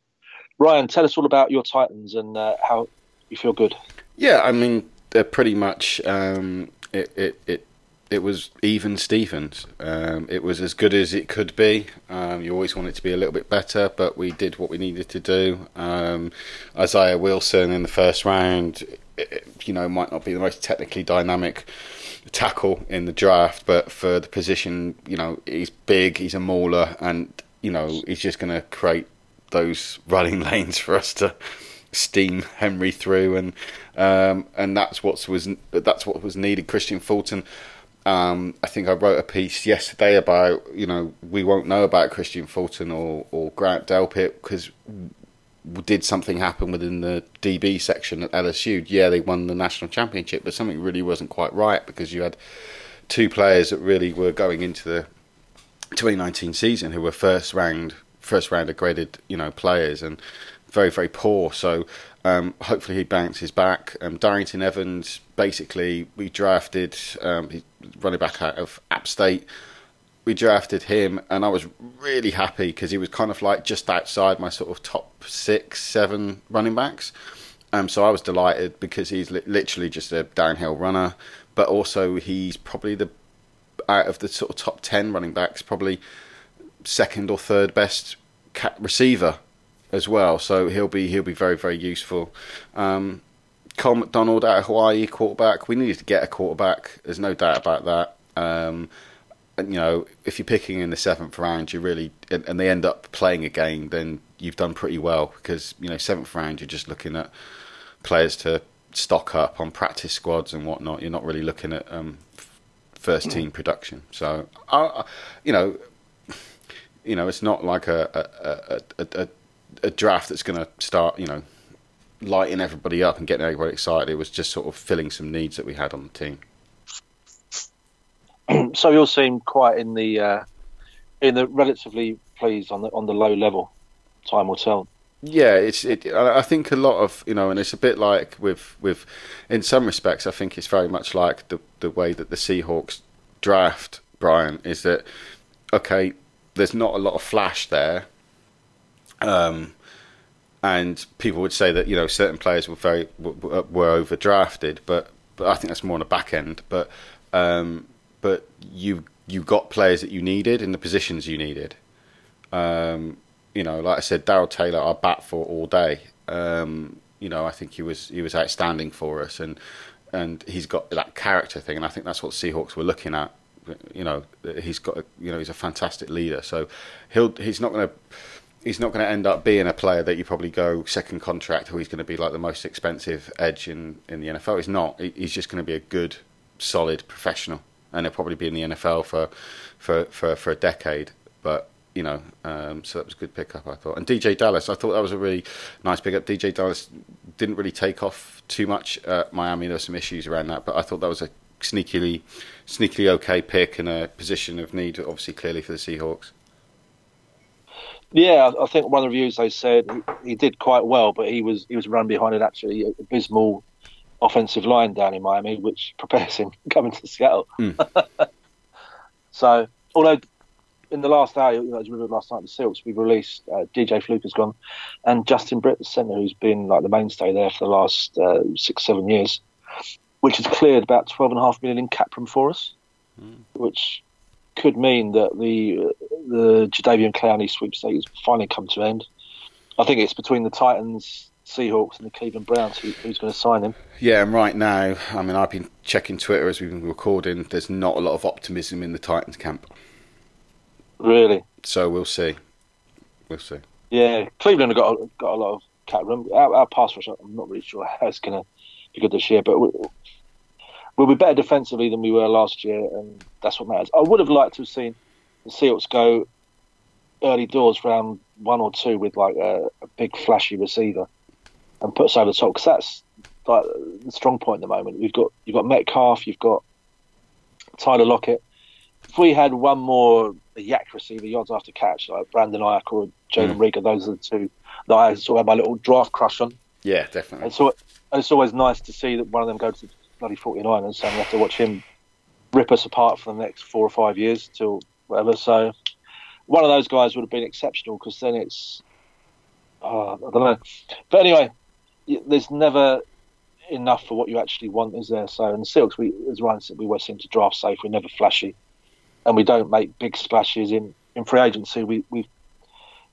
Ryan, tell us all about your Titans and uh, how you feel good? Yeah, I mean, they're pretty much um, it, it it it was even Stevens. Um, it was as good as it could be. Um, you always want it to be a little bit better, but we did what we needed to do. Um, Isaiah Wilson in the first round, it, you know, might not be the most technically dynamic tackle in the draft, but for the position, you know, he's big, he's a mauler, and you know, he's just going to create those running lanes for us to steam Henry through, and um, and that's what was that's what was needed. Kristian Fulton. Um, I think I wrote a piece yesterday about you know we won't know about Kristian Fulton or or Grant Delpit because did something happen within the DB section at LSU? Yeah, they won the national championship, but something really wasn't quite right because you had two players that really were going into the 2019 season who were first round, first round graded, you know, players and very, very poor. So um, hopefully he bounces back. Um, Darrynton Evans, basically, we drafted um, running back out of App State. We drafted him, and I was really happy because he was kind of like just outside my sort of top six, seven running backs. Um, so I was delighted because he's li- literally just a downhill runner, but also he's probably the out of the sort of top ten running backs, probably second or third best receiver as well. So he'll be he'll be very very useful. Um, Cole McDonald out of Hawaii, quarterback. We needed to get a quarterback. There's no doubt about that. Um, and, you know, if you're picking in the seventh round, you really and, and, they end up playing a game, then you've done pretty well because you know seventh round you're just looking at players to stock up on practice squads and whatnot. You're not really looking at um, first team production. So, uh, you know, you know, it's not like a a, a, a, a draft that's going to start, you know, lighting everybody up and getting everybody excited. It was just sort of filling some needs that we had on the team. so you'll seem quite in the uh, in the relatively pleased on the on the low level. Time will tell. Yeah, it's it. I think a lot of you know, and it's a bit like with with, in some respects, I think it's very much like the the way that the Seahawks draft Brian is that okay, there's not a lot of flash there, um, and people would say that you know certain players were very were overdrafted, but but I think that's more on the back end. But um, but you you got players that you needed in the positions you needed. Um, you know, like I said, Darrell Taylor, I bat for all day. Um, you know, I think he was he was outstanding for us, and and he's got that character thing, and I think that's what Seahawks were looking at. You know, he's got a, you know he's a fantastic leader, so he'll he's not going to he's not going to end up being a player that you probably go second contract, who he's going to be like the most expensive edge in in the NFL. He's not. He's just going to be a good, solid professional, and he'll probably be in the NFL for for for, for a decade. But you know, um, so that was a good pickup, I thought. And DJ Dallas, I thought that was a really nice pickup. DJ Dallas didn't really take off too much at Miami. There were some issues around that, but I thought that was a sneakily, sneakily okay pick in a position of need, obviously, clearly for the Seahawks. Yeah, I think one of the reviews they said he, he did quite well, but he was he was run behind an actually abysmal offensive line down in Miami, which prepares him coming to Seattle. Mm. so, although in the last hour, you know, as we reviewed last night, the Silks, we've released uh, DJ Fluke has gone, and Justin Britt, the centre, who's been like the mainstay there for the last uh, six, seven years, which has cleared about twelve and a half million in cap room for us, mm. which could mean that the the Jadeveon Clowney sweepstakes finally come to an end. I think it's between the Titans, Seahawks, and the Cleveland Browns who, who's going to sign him. Yeah, and right now, I mean, I've been checking Twitter as we've been recording. There's not a lot of optimism in the Titans camp. Really? So we'll see. We'll see. Yeah, Cleveland have got a, got a lot of cap room. Our, our pass rush, I'm not really sure how it's going to be good this year, but we'll, we'll be better defensively than we were last year, and that's what matters. I would have liked to have seen the Seahawks go early doors round one or two with like a, a big flashy receiver and put us over the top because that's like the strong point at the moment. You've got you've got Metcalf, you've got Tyler Lockett. If we had one more YAC receiver, yards after catch, like Brandon Aiyuk or Jalen mm. Reagor, those are the two that I sort of have my little draft crush on. Yeah, definitely. And so it's always nice to see that one of them go to the bloody 49ers, and we have to watch him rip us apart for the next four or five years till whatever. So one of those guys would have been exceptional because then it's uh, I don't know. But anyway, there's never enough for what you actually want, is there? So the Silks, we as Ryan said, we always seem to draft safe. We're never flashy, and we don't make big splashes in in free agency. We we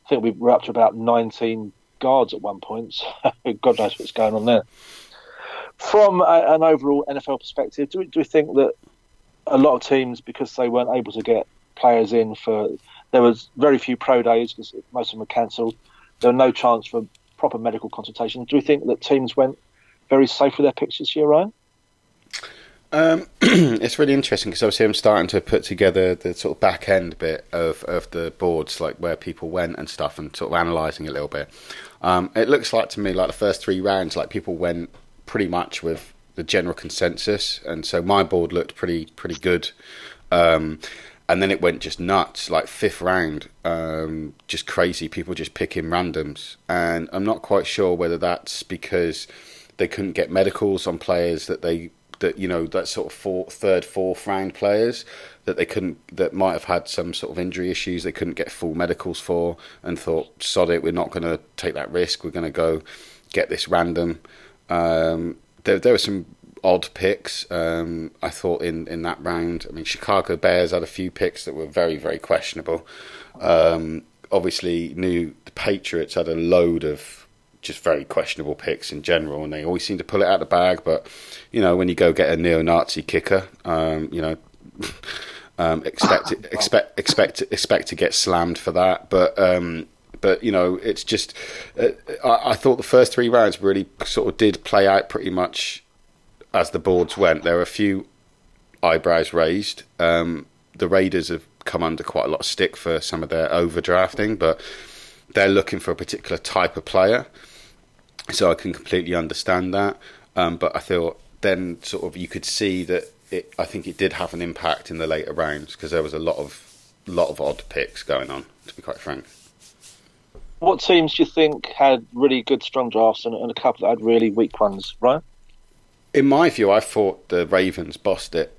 think we were up to about 19 guards at one point. So God knows what's going on there. From a, an overall NFL perspective, do we, do we think that a lot of teams, because they weren't able to get players in for. There was very few pro days because most of them were cancelled. There was no chance for proper medical consultation. Do we think that teams went very safe with their picks this year, Ryan? Um, it's really interesting because obviously I'm starting to put together the sort of back end bit of, of the boards, like where people went and stuff, and sort of analysing a little bit. Um, it looks like to me like the first three rounds, like people went pretty much with the general consensus, and so my board looked pretty pretty good. Um, and then it went just nuts, like fifth round, um, just crazy. People just picking randoms, and I'm not quite sure whether that's because they couldn't get medicals on players that they that you know that sort of third, fourth round players that they couldn't that might have had some sort of injury issues they couldn't get full medicals for, and thought, sod it, we're not going to take that risk. We're going to go get this random. Um, there, there were some odd picks. Um, I thought in, in that round. I mean, Chicago Bears had a few picks that were very very questionable. Um, obviously, knew the Patriots had a load of just very questionable picks in general, and they always seem to pull it out of the bag. But you know, when you go get a neo-Nazi kicker, um, you know, um, expect expect expect expect to get slammed for that. But um, but you know, it's just uh, I, I, thought the first three rounds really sort of did play out pretty much as the boards went. There were a few eyebrows raised. Um, the Raiders have come under quite a lot of stick for some of their overdrafting, but they're looking for a particular type of player so I can completely understand that. Um, but I thought then sort of you could see that it. I think it did have an impact in the later rounds because there was a lot of lot of odd picks going on. To be quite frank. What teams do you think had really good strong drafts and, and a couple that had really weak ones, right? In my view, I thought the Ravens bossed it,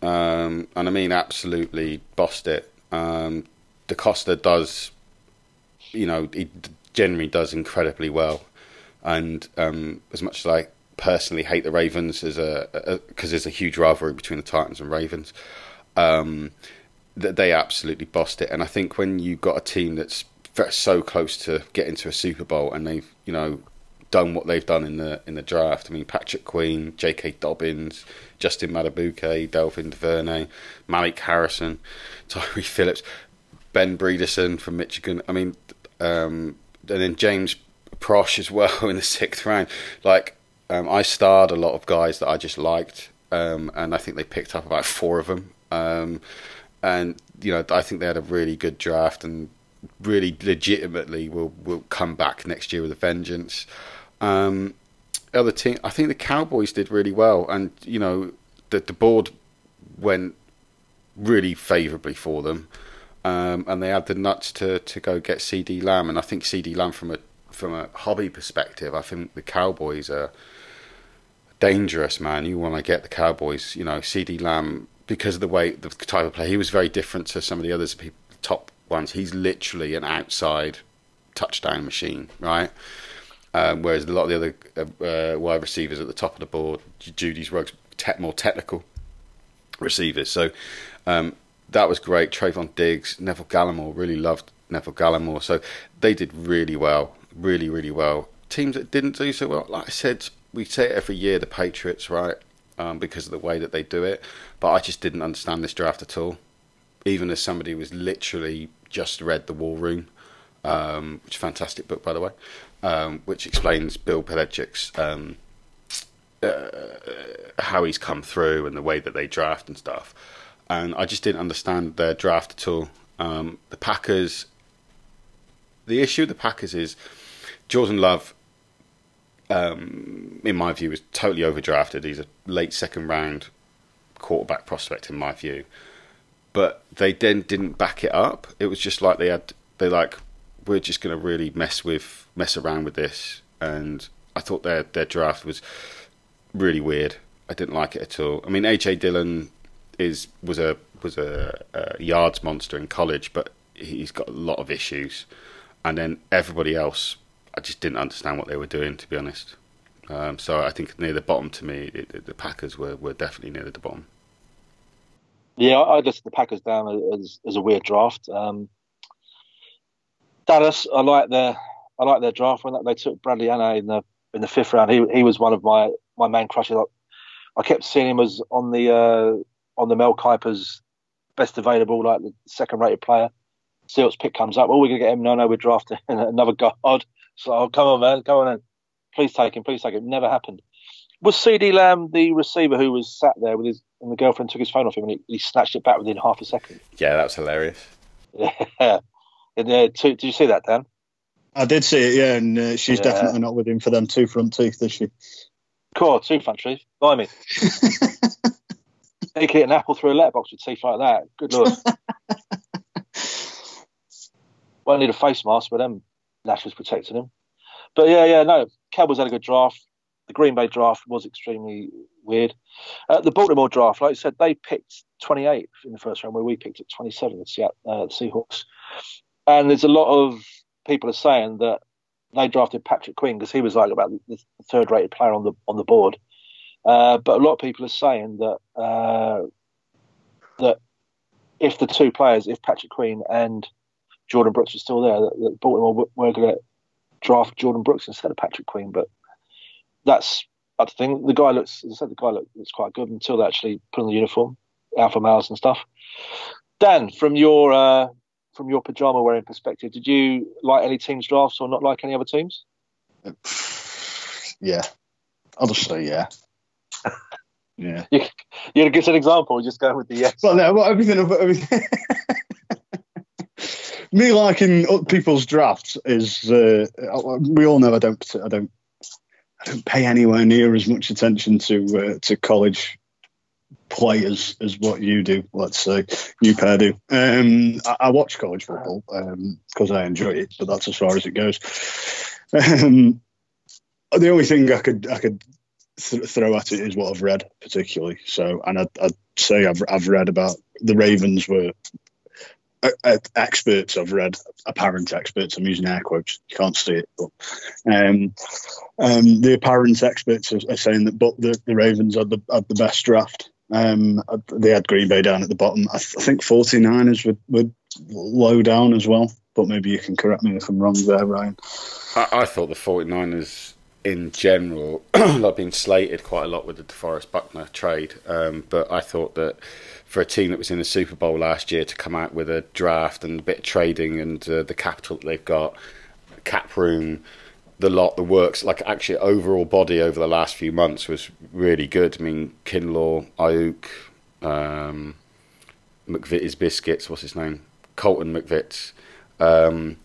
um, and I mean absolutely bossed it. Um, DeCosta does, you know, he generally does incredibly well and um, as much as I personally hate the Ravens as a because there's a huge rivalry between the Titans and Ravens, um, that they absolutely bossed it. And I think when you've got a team that's so close to getting to a Super Bowl and they've you know done what they've done in the in the draft. I mean, Patrick Queen, J.K. Dobbins, Justin Madubuike, Devin Duvernay, Malik Harrison, Tyre Phillips, Ben Bredeson from Michigan. I mean, um, and then James Proche as well in the sixth round. Like um, I starred a lot of guys that I just liked, um, and I think they picked up about four of them. Um, and you know, I think they had a really good draft, and really legitimately will will come back next year with a vengeance. Um, other team, I think the Cowboys did really well, and you know, the the board went really favourably for them. Um, and they had the nuts to, to go get CeeDee Lamb, and I think CeeDee Lamb from a from a hobby perspective, I think the Cowboys are dangerous, man. You want to get the Cowboys, you know, CeeDee Lamb, because of the way, the type of play, he was very different to some of the others, top ones. He's literally an outside touchdown machine, right? Um, whereas a lot of the other uh, uh, wide receivers at the top of the board, Jeudy's Ruggs, te- more technical receivers. So um, that was great. Trevon Diggs, Neville Gallimore, really loved Neville Gallimore. So they did really well really, really well. Teams that didn't do so well, like I said, we say it every year, the Patriots, right? Um, because of the way that they do it. But I just didn't understand this draft at all. Even as somebody who was literally just read The War Room, um, which is a fantastic book, by the way, um, which explains Bill Belichick's um, uh, how he's come through and the way that they draft and stuff. And I just didn't understand their draft at all. Um, the Packers, the issue with the Packers is Jordan Love, um, in my view, is totally overdrafted. He's a late second round quarterback prospect, in my view. But they then didn't back it up. It was just like they had, they like, we're just going to really mess with, mess around with this. And I thought their their draft was really weird. I didn't like it at all. I mean, AJ Dillon is was a was a, a yards monster in college, but he's got a lot of issues. And then everybody else I just didn't understand what they were doing, to be honest. Um, so I think near the bottom to me, it, it, the Packers were, were definitely near the bottom. Yeah, I listed the Packers down as, as a weird draft. Um, Dallas, I like their I like their draft when they took Bradley Anae in the in the fifth round. He he was one of my my main crushes. I, I kept seeing him as on the uh, on the Mel Kiper's best available, like the second rated player. Seals pick comes up. Oh, we're gonna get him. No, no, we're drafting another guard. So oh, come on, man, come on, in. please take him, please take him. Never happened. Was CeeDee Lamb the receiver who was sat there with his and the girlfriend took his phone off him and he, he snatched it back within half a second? Yeah, that was hilarious. Yeah. And, uh, two, did you see that, Dan? I did see it, yeah, and uh, she's Yeah. definitely not with him for them two front teeth, is she? Cool, two front teeth. Blimey. Could hit an apple through a letterbox with teeth like that. Good lord. Won't need a face mask, but them lashes protecting him. But yeah, yeah, no. Cowboys had a good draft. The Green Bay draft was extremely weird. Uh, the Baltimore draft, like I said, they picked 28th in the first round, where we picked at 27, the Seattle, uh, the Seahawks. And there's a lot of people are saying that they drafted Patrick Queen because he was like about the third rated player on the on the board. Uh, but a lot of people are saying that uh, that if the two players, if Patrick Queen and Jordyn Brooks were still there, that, that Baltimore were going to draft Jordyn Brooks instead of Patrick Queen. But that's I think the guy looks, as I said, the guy looks, looks quite good until they actually put on the uniform, alpha males and stuff. Dan, from your uh, from your pajama wearing perspective, did you like any teams' drafts or not like any other teams? Yeah, I'll just say yeah. Yeah. You, you give us an example. Just go with the yes. Well, no, well, everything. everything Me liking other people's drafts is. Uh, we all know I don't. I don't. I don't pay anywhere near as much attention to uh, to college players as as what you do. Let's say you pair do. Um, I, I watch college football because I enjoy it, but that's as far as it goes. Um, the only thing I could I could th- throw at it is what I've read particularly. So, and I'd, I'd say I've I've read about the Ravens were uh, uh, experts. I've read apparent experts. I'm using air quotes. You can't see it, but um, um, the apparent experts are, are saying that but the, the Ravens had the had the best draft. Um, they had Green Bay down at the bottom. I, th- I think 49ers were, were low down as well. But maybe you can correct me if I'm wrong there, Ryan. I, I thought the 49ers in general have been slated quite a lot with the DeForest Buckner trade, um, but I thought that for a team that was in the Super Bowl last year to come out with a draft and a bit of trading and uh, the capital that they've got, cap room, the lot, the works, like actually overall body over the last few months was really good. I mean, Kinlaw, Aiyuk, um, McVitie's Biscuits, what's his name? Colton McVitts. Um,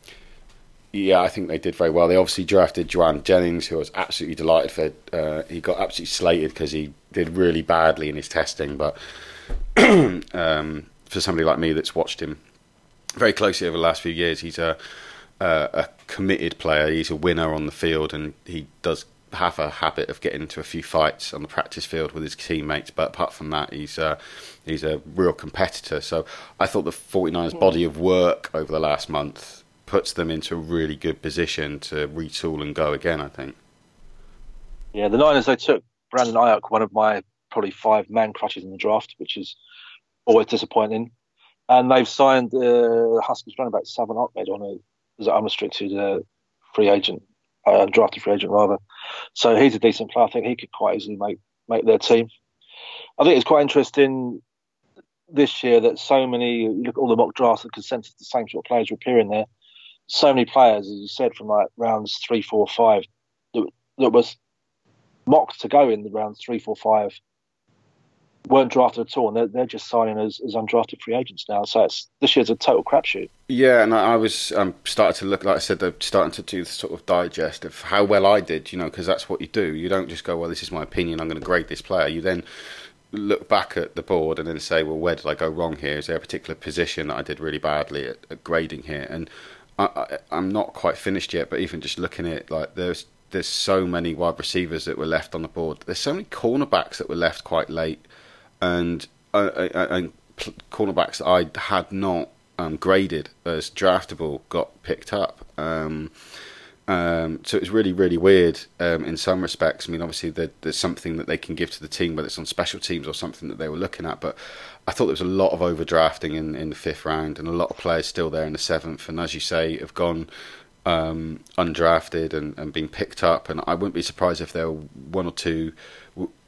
yeah, I think they did very well. They obviously drafted Jauan Jennings, who I was absolutely delighted for. Uh, he got absolutely slated because he did really badly in his testing, but um, for somebody like me that's watched him very closely over the last few years, he's a, a, a committed player. He's a winner on the field, and he does have a habit of getting into a few fights on the practice field with his teammates. But apart from that, he's uh, he's a real competitor. So I thought the 49ers body of work over the last month puts them into a really good position to retool and go again. I think. Yeah, the Niners they took Brandon Aiyuk, one of my probably five man crushes in the draft, which is always disappointing. And they've signed uh, Huskies running back Salvon Ahmed on a as an unrestricted uh, free agent, uh, drafted free agent rather. So he's a decent player. I think he could quite easily make make their team. I think it's quite interesting this year that so many you look at all the mock drafts and consensus the same sort of players are appearing there. So many players, as you said, from like rounds three, four, five, that, that was mocked to go in the rounds three, four, five, weren't drafted at all, and they're, they're just signing as, as undrafted free agents now. So this year's a total crapshoot. Yeah, and I I was um, starting to look, like I said, they're starting to do the sort of digest of how well I did, you know, because that's what you do. You don't just go, well, this is my opinion, I'm going to grade this player. You then look back at the board and then say, well, where did I go wrong here? Is there a particular position that I did really badly at, at grading here? And I, I'm not quite finished yet, but even just looking at like there's there's so many wide receivers that were left on the board. There's so many cornerbacks that were left quite late, and uh, uh, and cornerbacks I had not um, graded as draftable got picked up. Um, um, so it was really, really weird um, in some respects. I mean, obviously, there, there's something that they can give to the team, whether it's on special teams or something that they were looking at. But I thought there was a lot of overdrafting in, in the fifth round, and a lot of players still there in the seventh. And as you say, have gone um, undrafted and, and been picked up. And I wouldn't be surprised if there were one or two,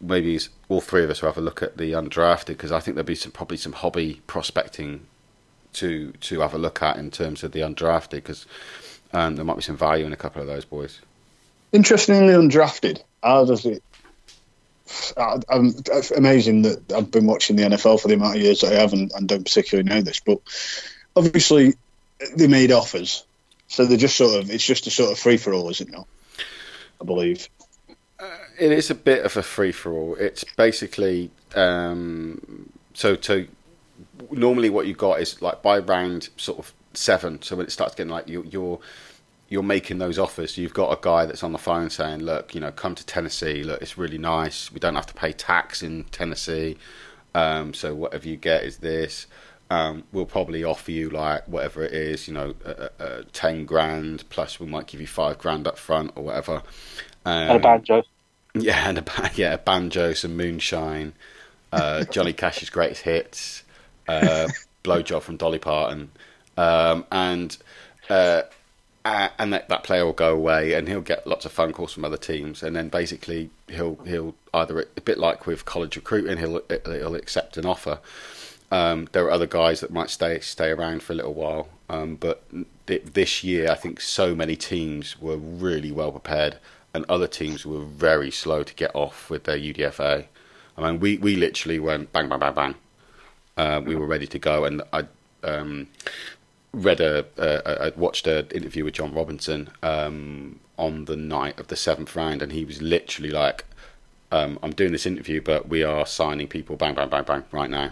maybe all three of us will have a look at the undrafted because I think there'll be some probably some hobby prospecting to to have a look at in terms of the undrafted because um, there might be some value in a couple of those boys. Interestingly, undrafted. How does it? I'm amazing that I've been watching the NFL for the amount of years that I have and, and don't particularly know this, but obviously they made offers, so they're just sort of it's just a sort of free for all, is it not? I believe. It is a bit of a free for all. It's basically um, so to normally what you got is like by round sort of seven. So when it starts getting like you, you're you're making those offers. You've got a guy that's on the phone saying, "Look, you know, come to Tennessee. Look, it's really nice. We don't have to pay tax in Tennessee. Um, so whatever you get is this. Um, we'll probably offer you like whatever it is, you know, uh, uh, ten grand plus we might give you five grand up front or whatever. Um, and a banjo. Yeah, and a yeah, a banjo, some moonshine, uh, Johnny Cash's greatest hits, uh, blowjob from Dolly Parton, um, and uh, and that, that player will go away, and he'll get lots of phone calls from other teams, and then basically he'll he'll either a bit like with college recruiting, he'll he'll accept an offer. Um, there are other guys that might stay stay around for a little while, um, but th- this year I think so many teams were really well prepared, and other teams were very slow to get off with their UDFA. I mean, we, we literally went bang bang bang bang. Uh, we were ready to go, and I um, read a, I watched an interview with Jon Robinson um, on the night of the seventh round, and he was literally like, um, "I'm doing this interview, but we are signing people, bang, bang, bang, bang, right now,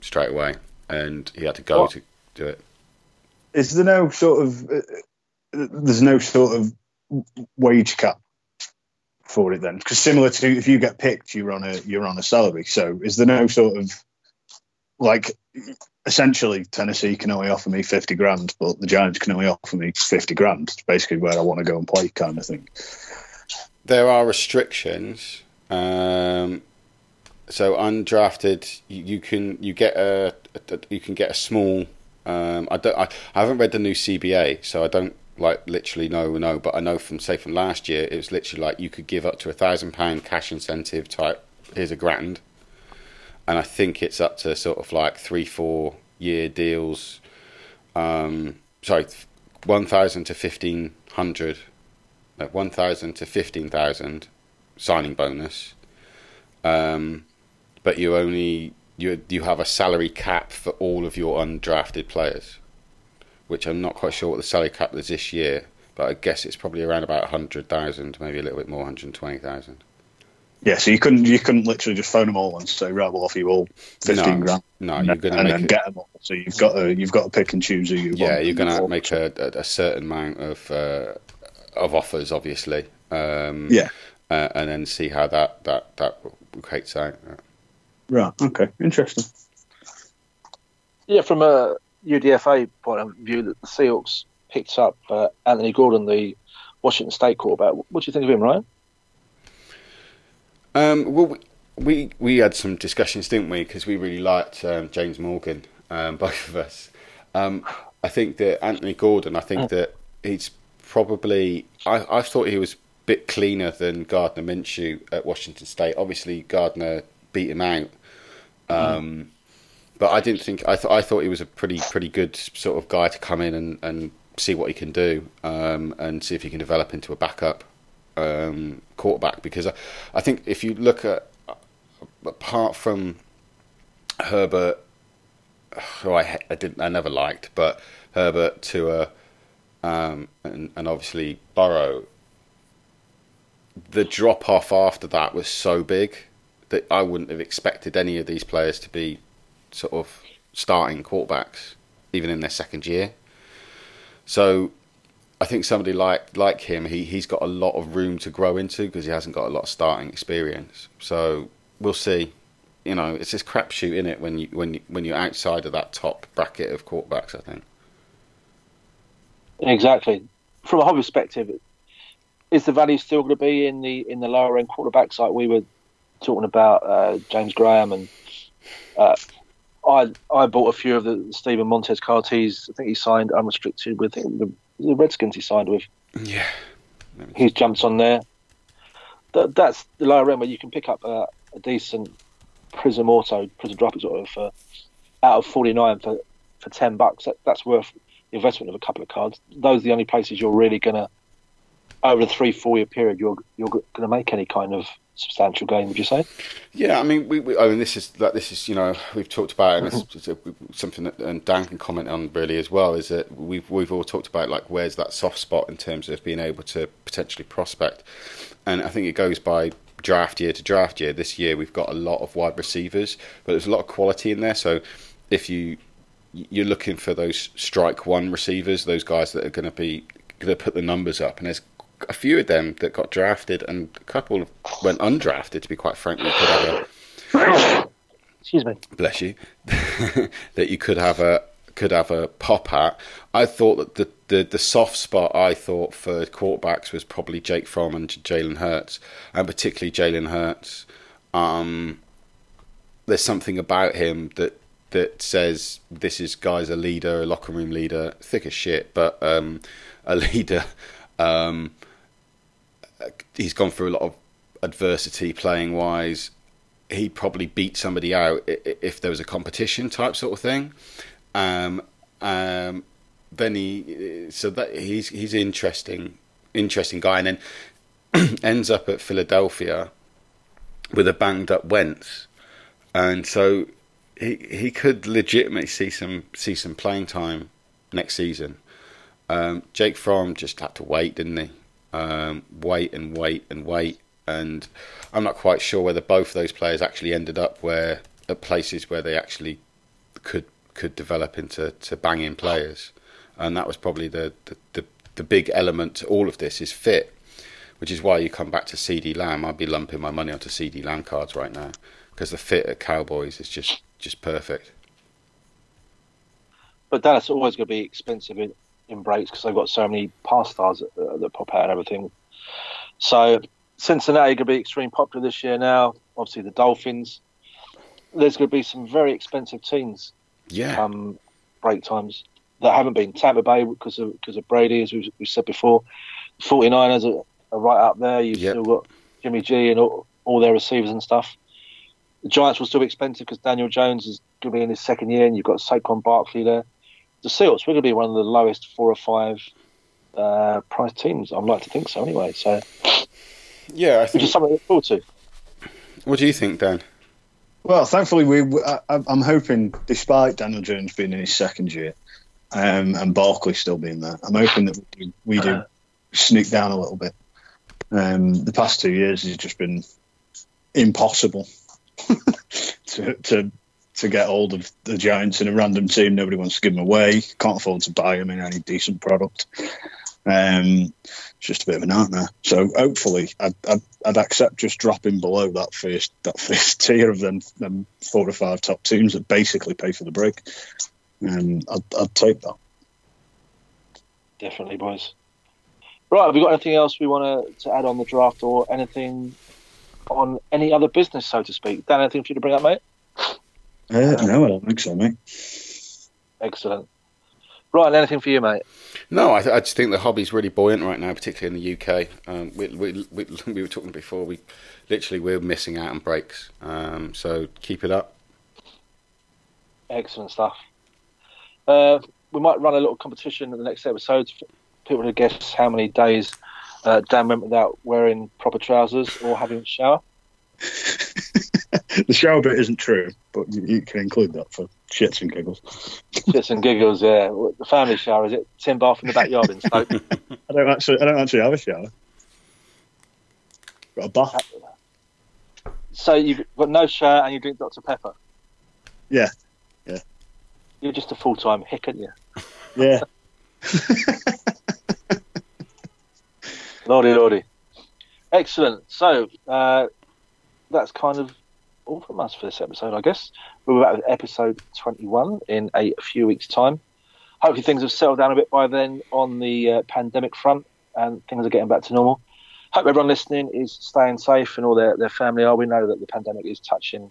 straight away," and he had to go what? to do it. Is there no sort of uh, there's no sort of wage cap for it then? Because similar to if you get picked, you're on a you're on a salary. So is there no sort of like essentially Tennessee can only offer me 50 grand, but the Giants can only offer me 50 grand. It's basically where I want to go and play, kind of thing. There are restrictions. Um, so undrafted, you, you, can you get a, a, you can get a small. Um, I don't. I, I haven't read the new CBA, so I don't like literally no, no. But I know from say from last year, it was literally like you could give up to a thousand pound cash incentive type. Here's a grand and I think it's up to sort of like three, four year deals. Um, sorry, one thousand to fifteen hundred, uh, one thousand to fifteen thousand signing bonus. Um, but you only you you have a salary cap for all of your undrafted players, which I'm not quite sure what the salary cap is this year, but I guess it's probably around about hundred thousand, maybe a little bit more, hundred twenty thousand. Yeah, so you couldn't you couldn't literally just phone them all and say, right, we'll offer you all fifteen no, grand. No, and, you're going to and get them all. So you've got to you've got to pick and choose who you. Yeah, want you're going to make a, a, certain amount of uh, of offers, obviously. Um, yeah, uh, and then see how that that that equates out. Right. Okay. Interesting. Yeah, from a UDFA point of view, that the Seahawks picked up uh, Anthony Gordon, the Washington State quarterback. What do you think of him, Ryan? Um, well, we we had some discussions, didn't we? Because we really liked um, James Morgan, um, both of us. Um, I think that Anthony Gordon. I think that he's probably. I I thought he was a bit cleaner than Gardner Minshew at Washington State. Obviously, Gardner beat him out. Um, but I didn't think I thought I thought he was a pretty pretty good sort of guy to come in and, and see what he can do um, and see if he can develop into a backup um, quarterback. Because I, I think if you look at apart from Herbert, who I, I didn't I never liked, but Herbert to um, and, and obviously Burrow, the drop off after that was so big that I wouldn't have expected any of these players to be sort of starting quarterbacks even in their second year. So I think somebody like like him, he he's got a lot of room to grow into because he hasn't got a lot of starting experience. So we'll see. You know, it's this crapshoot in it when you when you, when you're outside of that top bracket of quarterbacks. I think. Exactly. From a hobby perspective, is the value still going to be in the in the lower end quarterbacks like we were talking about uh, James Graham and uh, I I bought a few of the Steven Montez cards. I think he signed unrestricted with the the Redskins he signed with. Yeah, he jumps on there. That, that's the lower end where you can pick up a, a decent Prizm Auto, Prizm Drop sort of uh, out of forty nine for for ten bucks. That, that's worth the investment of a couple of cards. Those are the only places you're really gonna over a three four year period you're you're going to make any kind of substantial gain. Would you say? Yeah, I mean, we, we I mean, this is that this is you know we've talked about and it's, something that and Dan can comment on really as well is that we've we've all talked about like where's that soft spot in terms of being able to potentially prospect, and I think it goes by draft year to draft year. This year we've got a lot of wide receivers, but there's a lot of quality in there. So if you you're looking for those strike one receivers, those guys that are going to be going to put the numbers up, and there's a few of them that got drafted, and a couple went undrafted. To be quite frank, you could have a excuse me, bless you, that you could have a could have a pop at. I thought that the, the, the soft spot I thought for quarterbacks was probably Jake Fromm and Jalen Hurts, and particularly Jalen Hurts. Um, there's something about him that that says this is guy's a leader, a locker room leader, thick as shit, but um, a leader. Um, he's gone through a lot of adversity playing wise. He probably beat somebody out if there was a competition type sort of thing. Um, um, then he so that he's he's interesting interesting guy, and then ends up at Philadelphia with a banged up Wentz, and so he he could legitimately see some see some playing time next season. Um, Jake Fromm just had to wait, didn't he? Um, wait and wait and wait. And I'm not quite sure whether both of those players actually ended up where at places where they actually could could develop into to banging players. And that was probably the, the, the, the big element to all of this is fit, which is why you come back to CeeDee Lamb. I'd be lumping my money onto CeeDee Lamb cards right now because the fit at Cowboys is just just perfect. But that's always going to be expensive in breaks because they've got so many past stars that, uh, that pop out and everything. So Cincinnati going to be extremely popular this year now. Obviously the Dolphins. There's going to be some very expensive teams. Yeah. Come break times that haven't been Tampa Bay because of because of Brady, as we've, we've said before. 49ers are, are right up there. You've yep. still got Jimmy G and all, all their receivers and stuff. The Giants will still be expensive because Daniel Jones is going to be in his second year, and you've got Saquon Barkley there the Seahawks we're going to be one of the lowest four or five uh, price teams. I'd like to think so anyway. So yeah, I think which is something to look forward to. What do you think, Dan? Well, thankfully, we I, am hoping, despite Daniel Jones being in his second year um, and Barkley still being there, I'm hoping that we do, we do sneak down a little bit. Um, the past two years has just been impossible to, to to get hold of the Giants in a random team. Nobody wants to give them away. Can't afford to buy them in any decent product. Um, it's just a bit of a nightmare. So hopefully, I'd, I'd, I'd, accept just dropping below that first that first tier of them, them four or five top teams that basically pay for the break. Um, I'd, I'd take that. Definitely, boys. Right, have we got anything else we want to, to add on the draft or anything on any other business, so to speak? Dan, anything for you to bring up, mate? Uh, no, I don't think so, mate. Excellent. Right, anything for you, mate? No, I, th- I just think the hobby's really buoyant right now, particularly in the UK. Um, we, we, we, we, were talking before, we literally we're missing out on breaks. Um, so keep it up. Excellent stuff. Uh, we might run a little competition in the next episode for people to guess how many days uh, Dan went without wearing proper trousers or having a shower. the shower bit isn't true, but you, you, can include that for shits and giggles. Shits and giggles, yeah. The family shower is it? Tin bath in the backyard in Stoke. I don't actually, I don't actually have a shower. Got a bath. So you've got no shower and you drink Dr Pepper. Yeah, yeah. You're just a full time hick, aren't you? Yeah. lordy, lordy. Excellent. So uh, that's kind of all from us for this episode, I guess. We're back with episode 21 in a few weeks' time. Hopefully, things have settled down a bit by then on the uh, pandemic front and things are getting back to normal. Hope everyone listening is staying safe and all their, their family are. We know that the pandemic is touching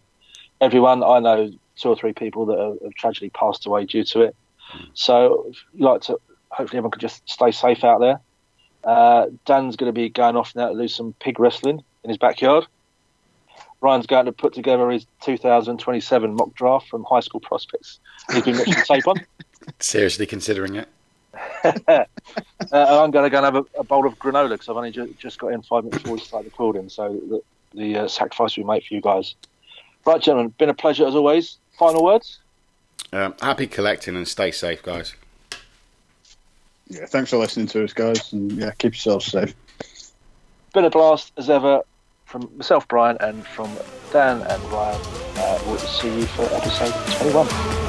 everyone. I know two or three people that have, have tragically passed away due to it. So, like to hopefully everyone can just stay safe out there. Uh, Dan's going to be going off now to do some pig wrestling in his backyard. Ryan's going to put together his 2027 mock draft from high school prospects. He's been watching tape on. Seriously considering it. uh, I'm going to go and have a, a bowl of granola because I've only ju- just got in five minutes before we start recording. So the uh, sacrifice we make for you guys. Right, gentlemen, been a pleasure as always. Final words. Um, happy collecting and stay safe, guys. Yeah, thanks for listening to us, guys, and yeah, keep yourselves safe. Been a blast as ever from myself, Brian, and from Dan and Ryan. Uh, we'll see you for episode 21.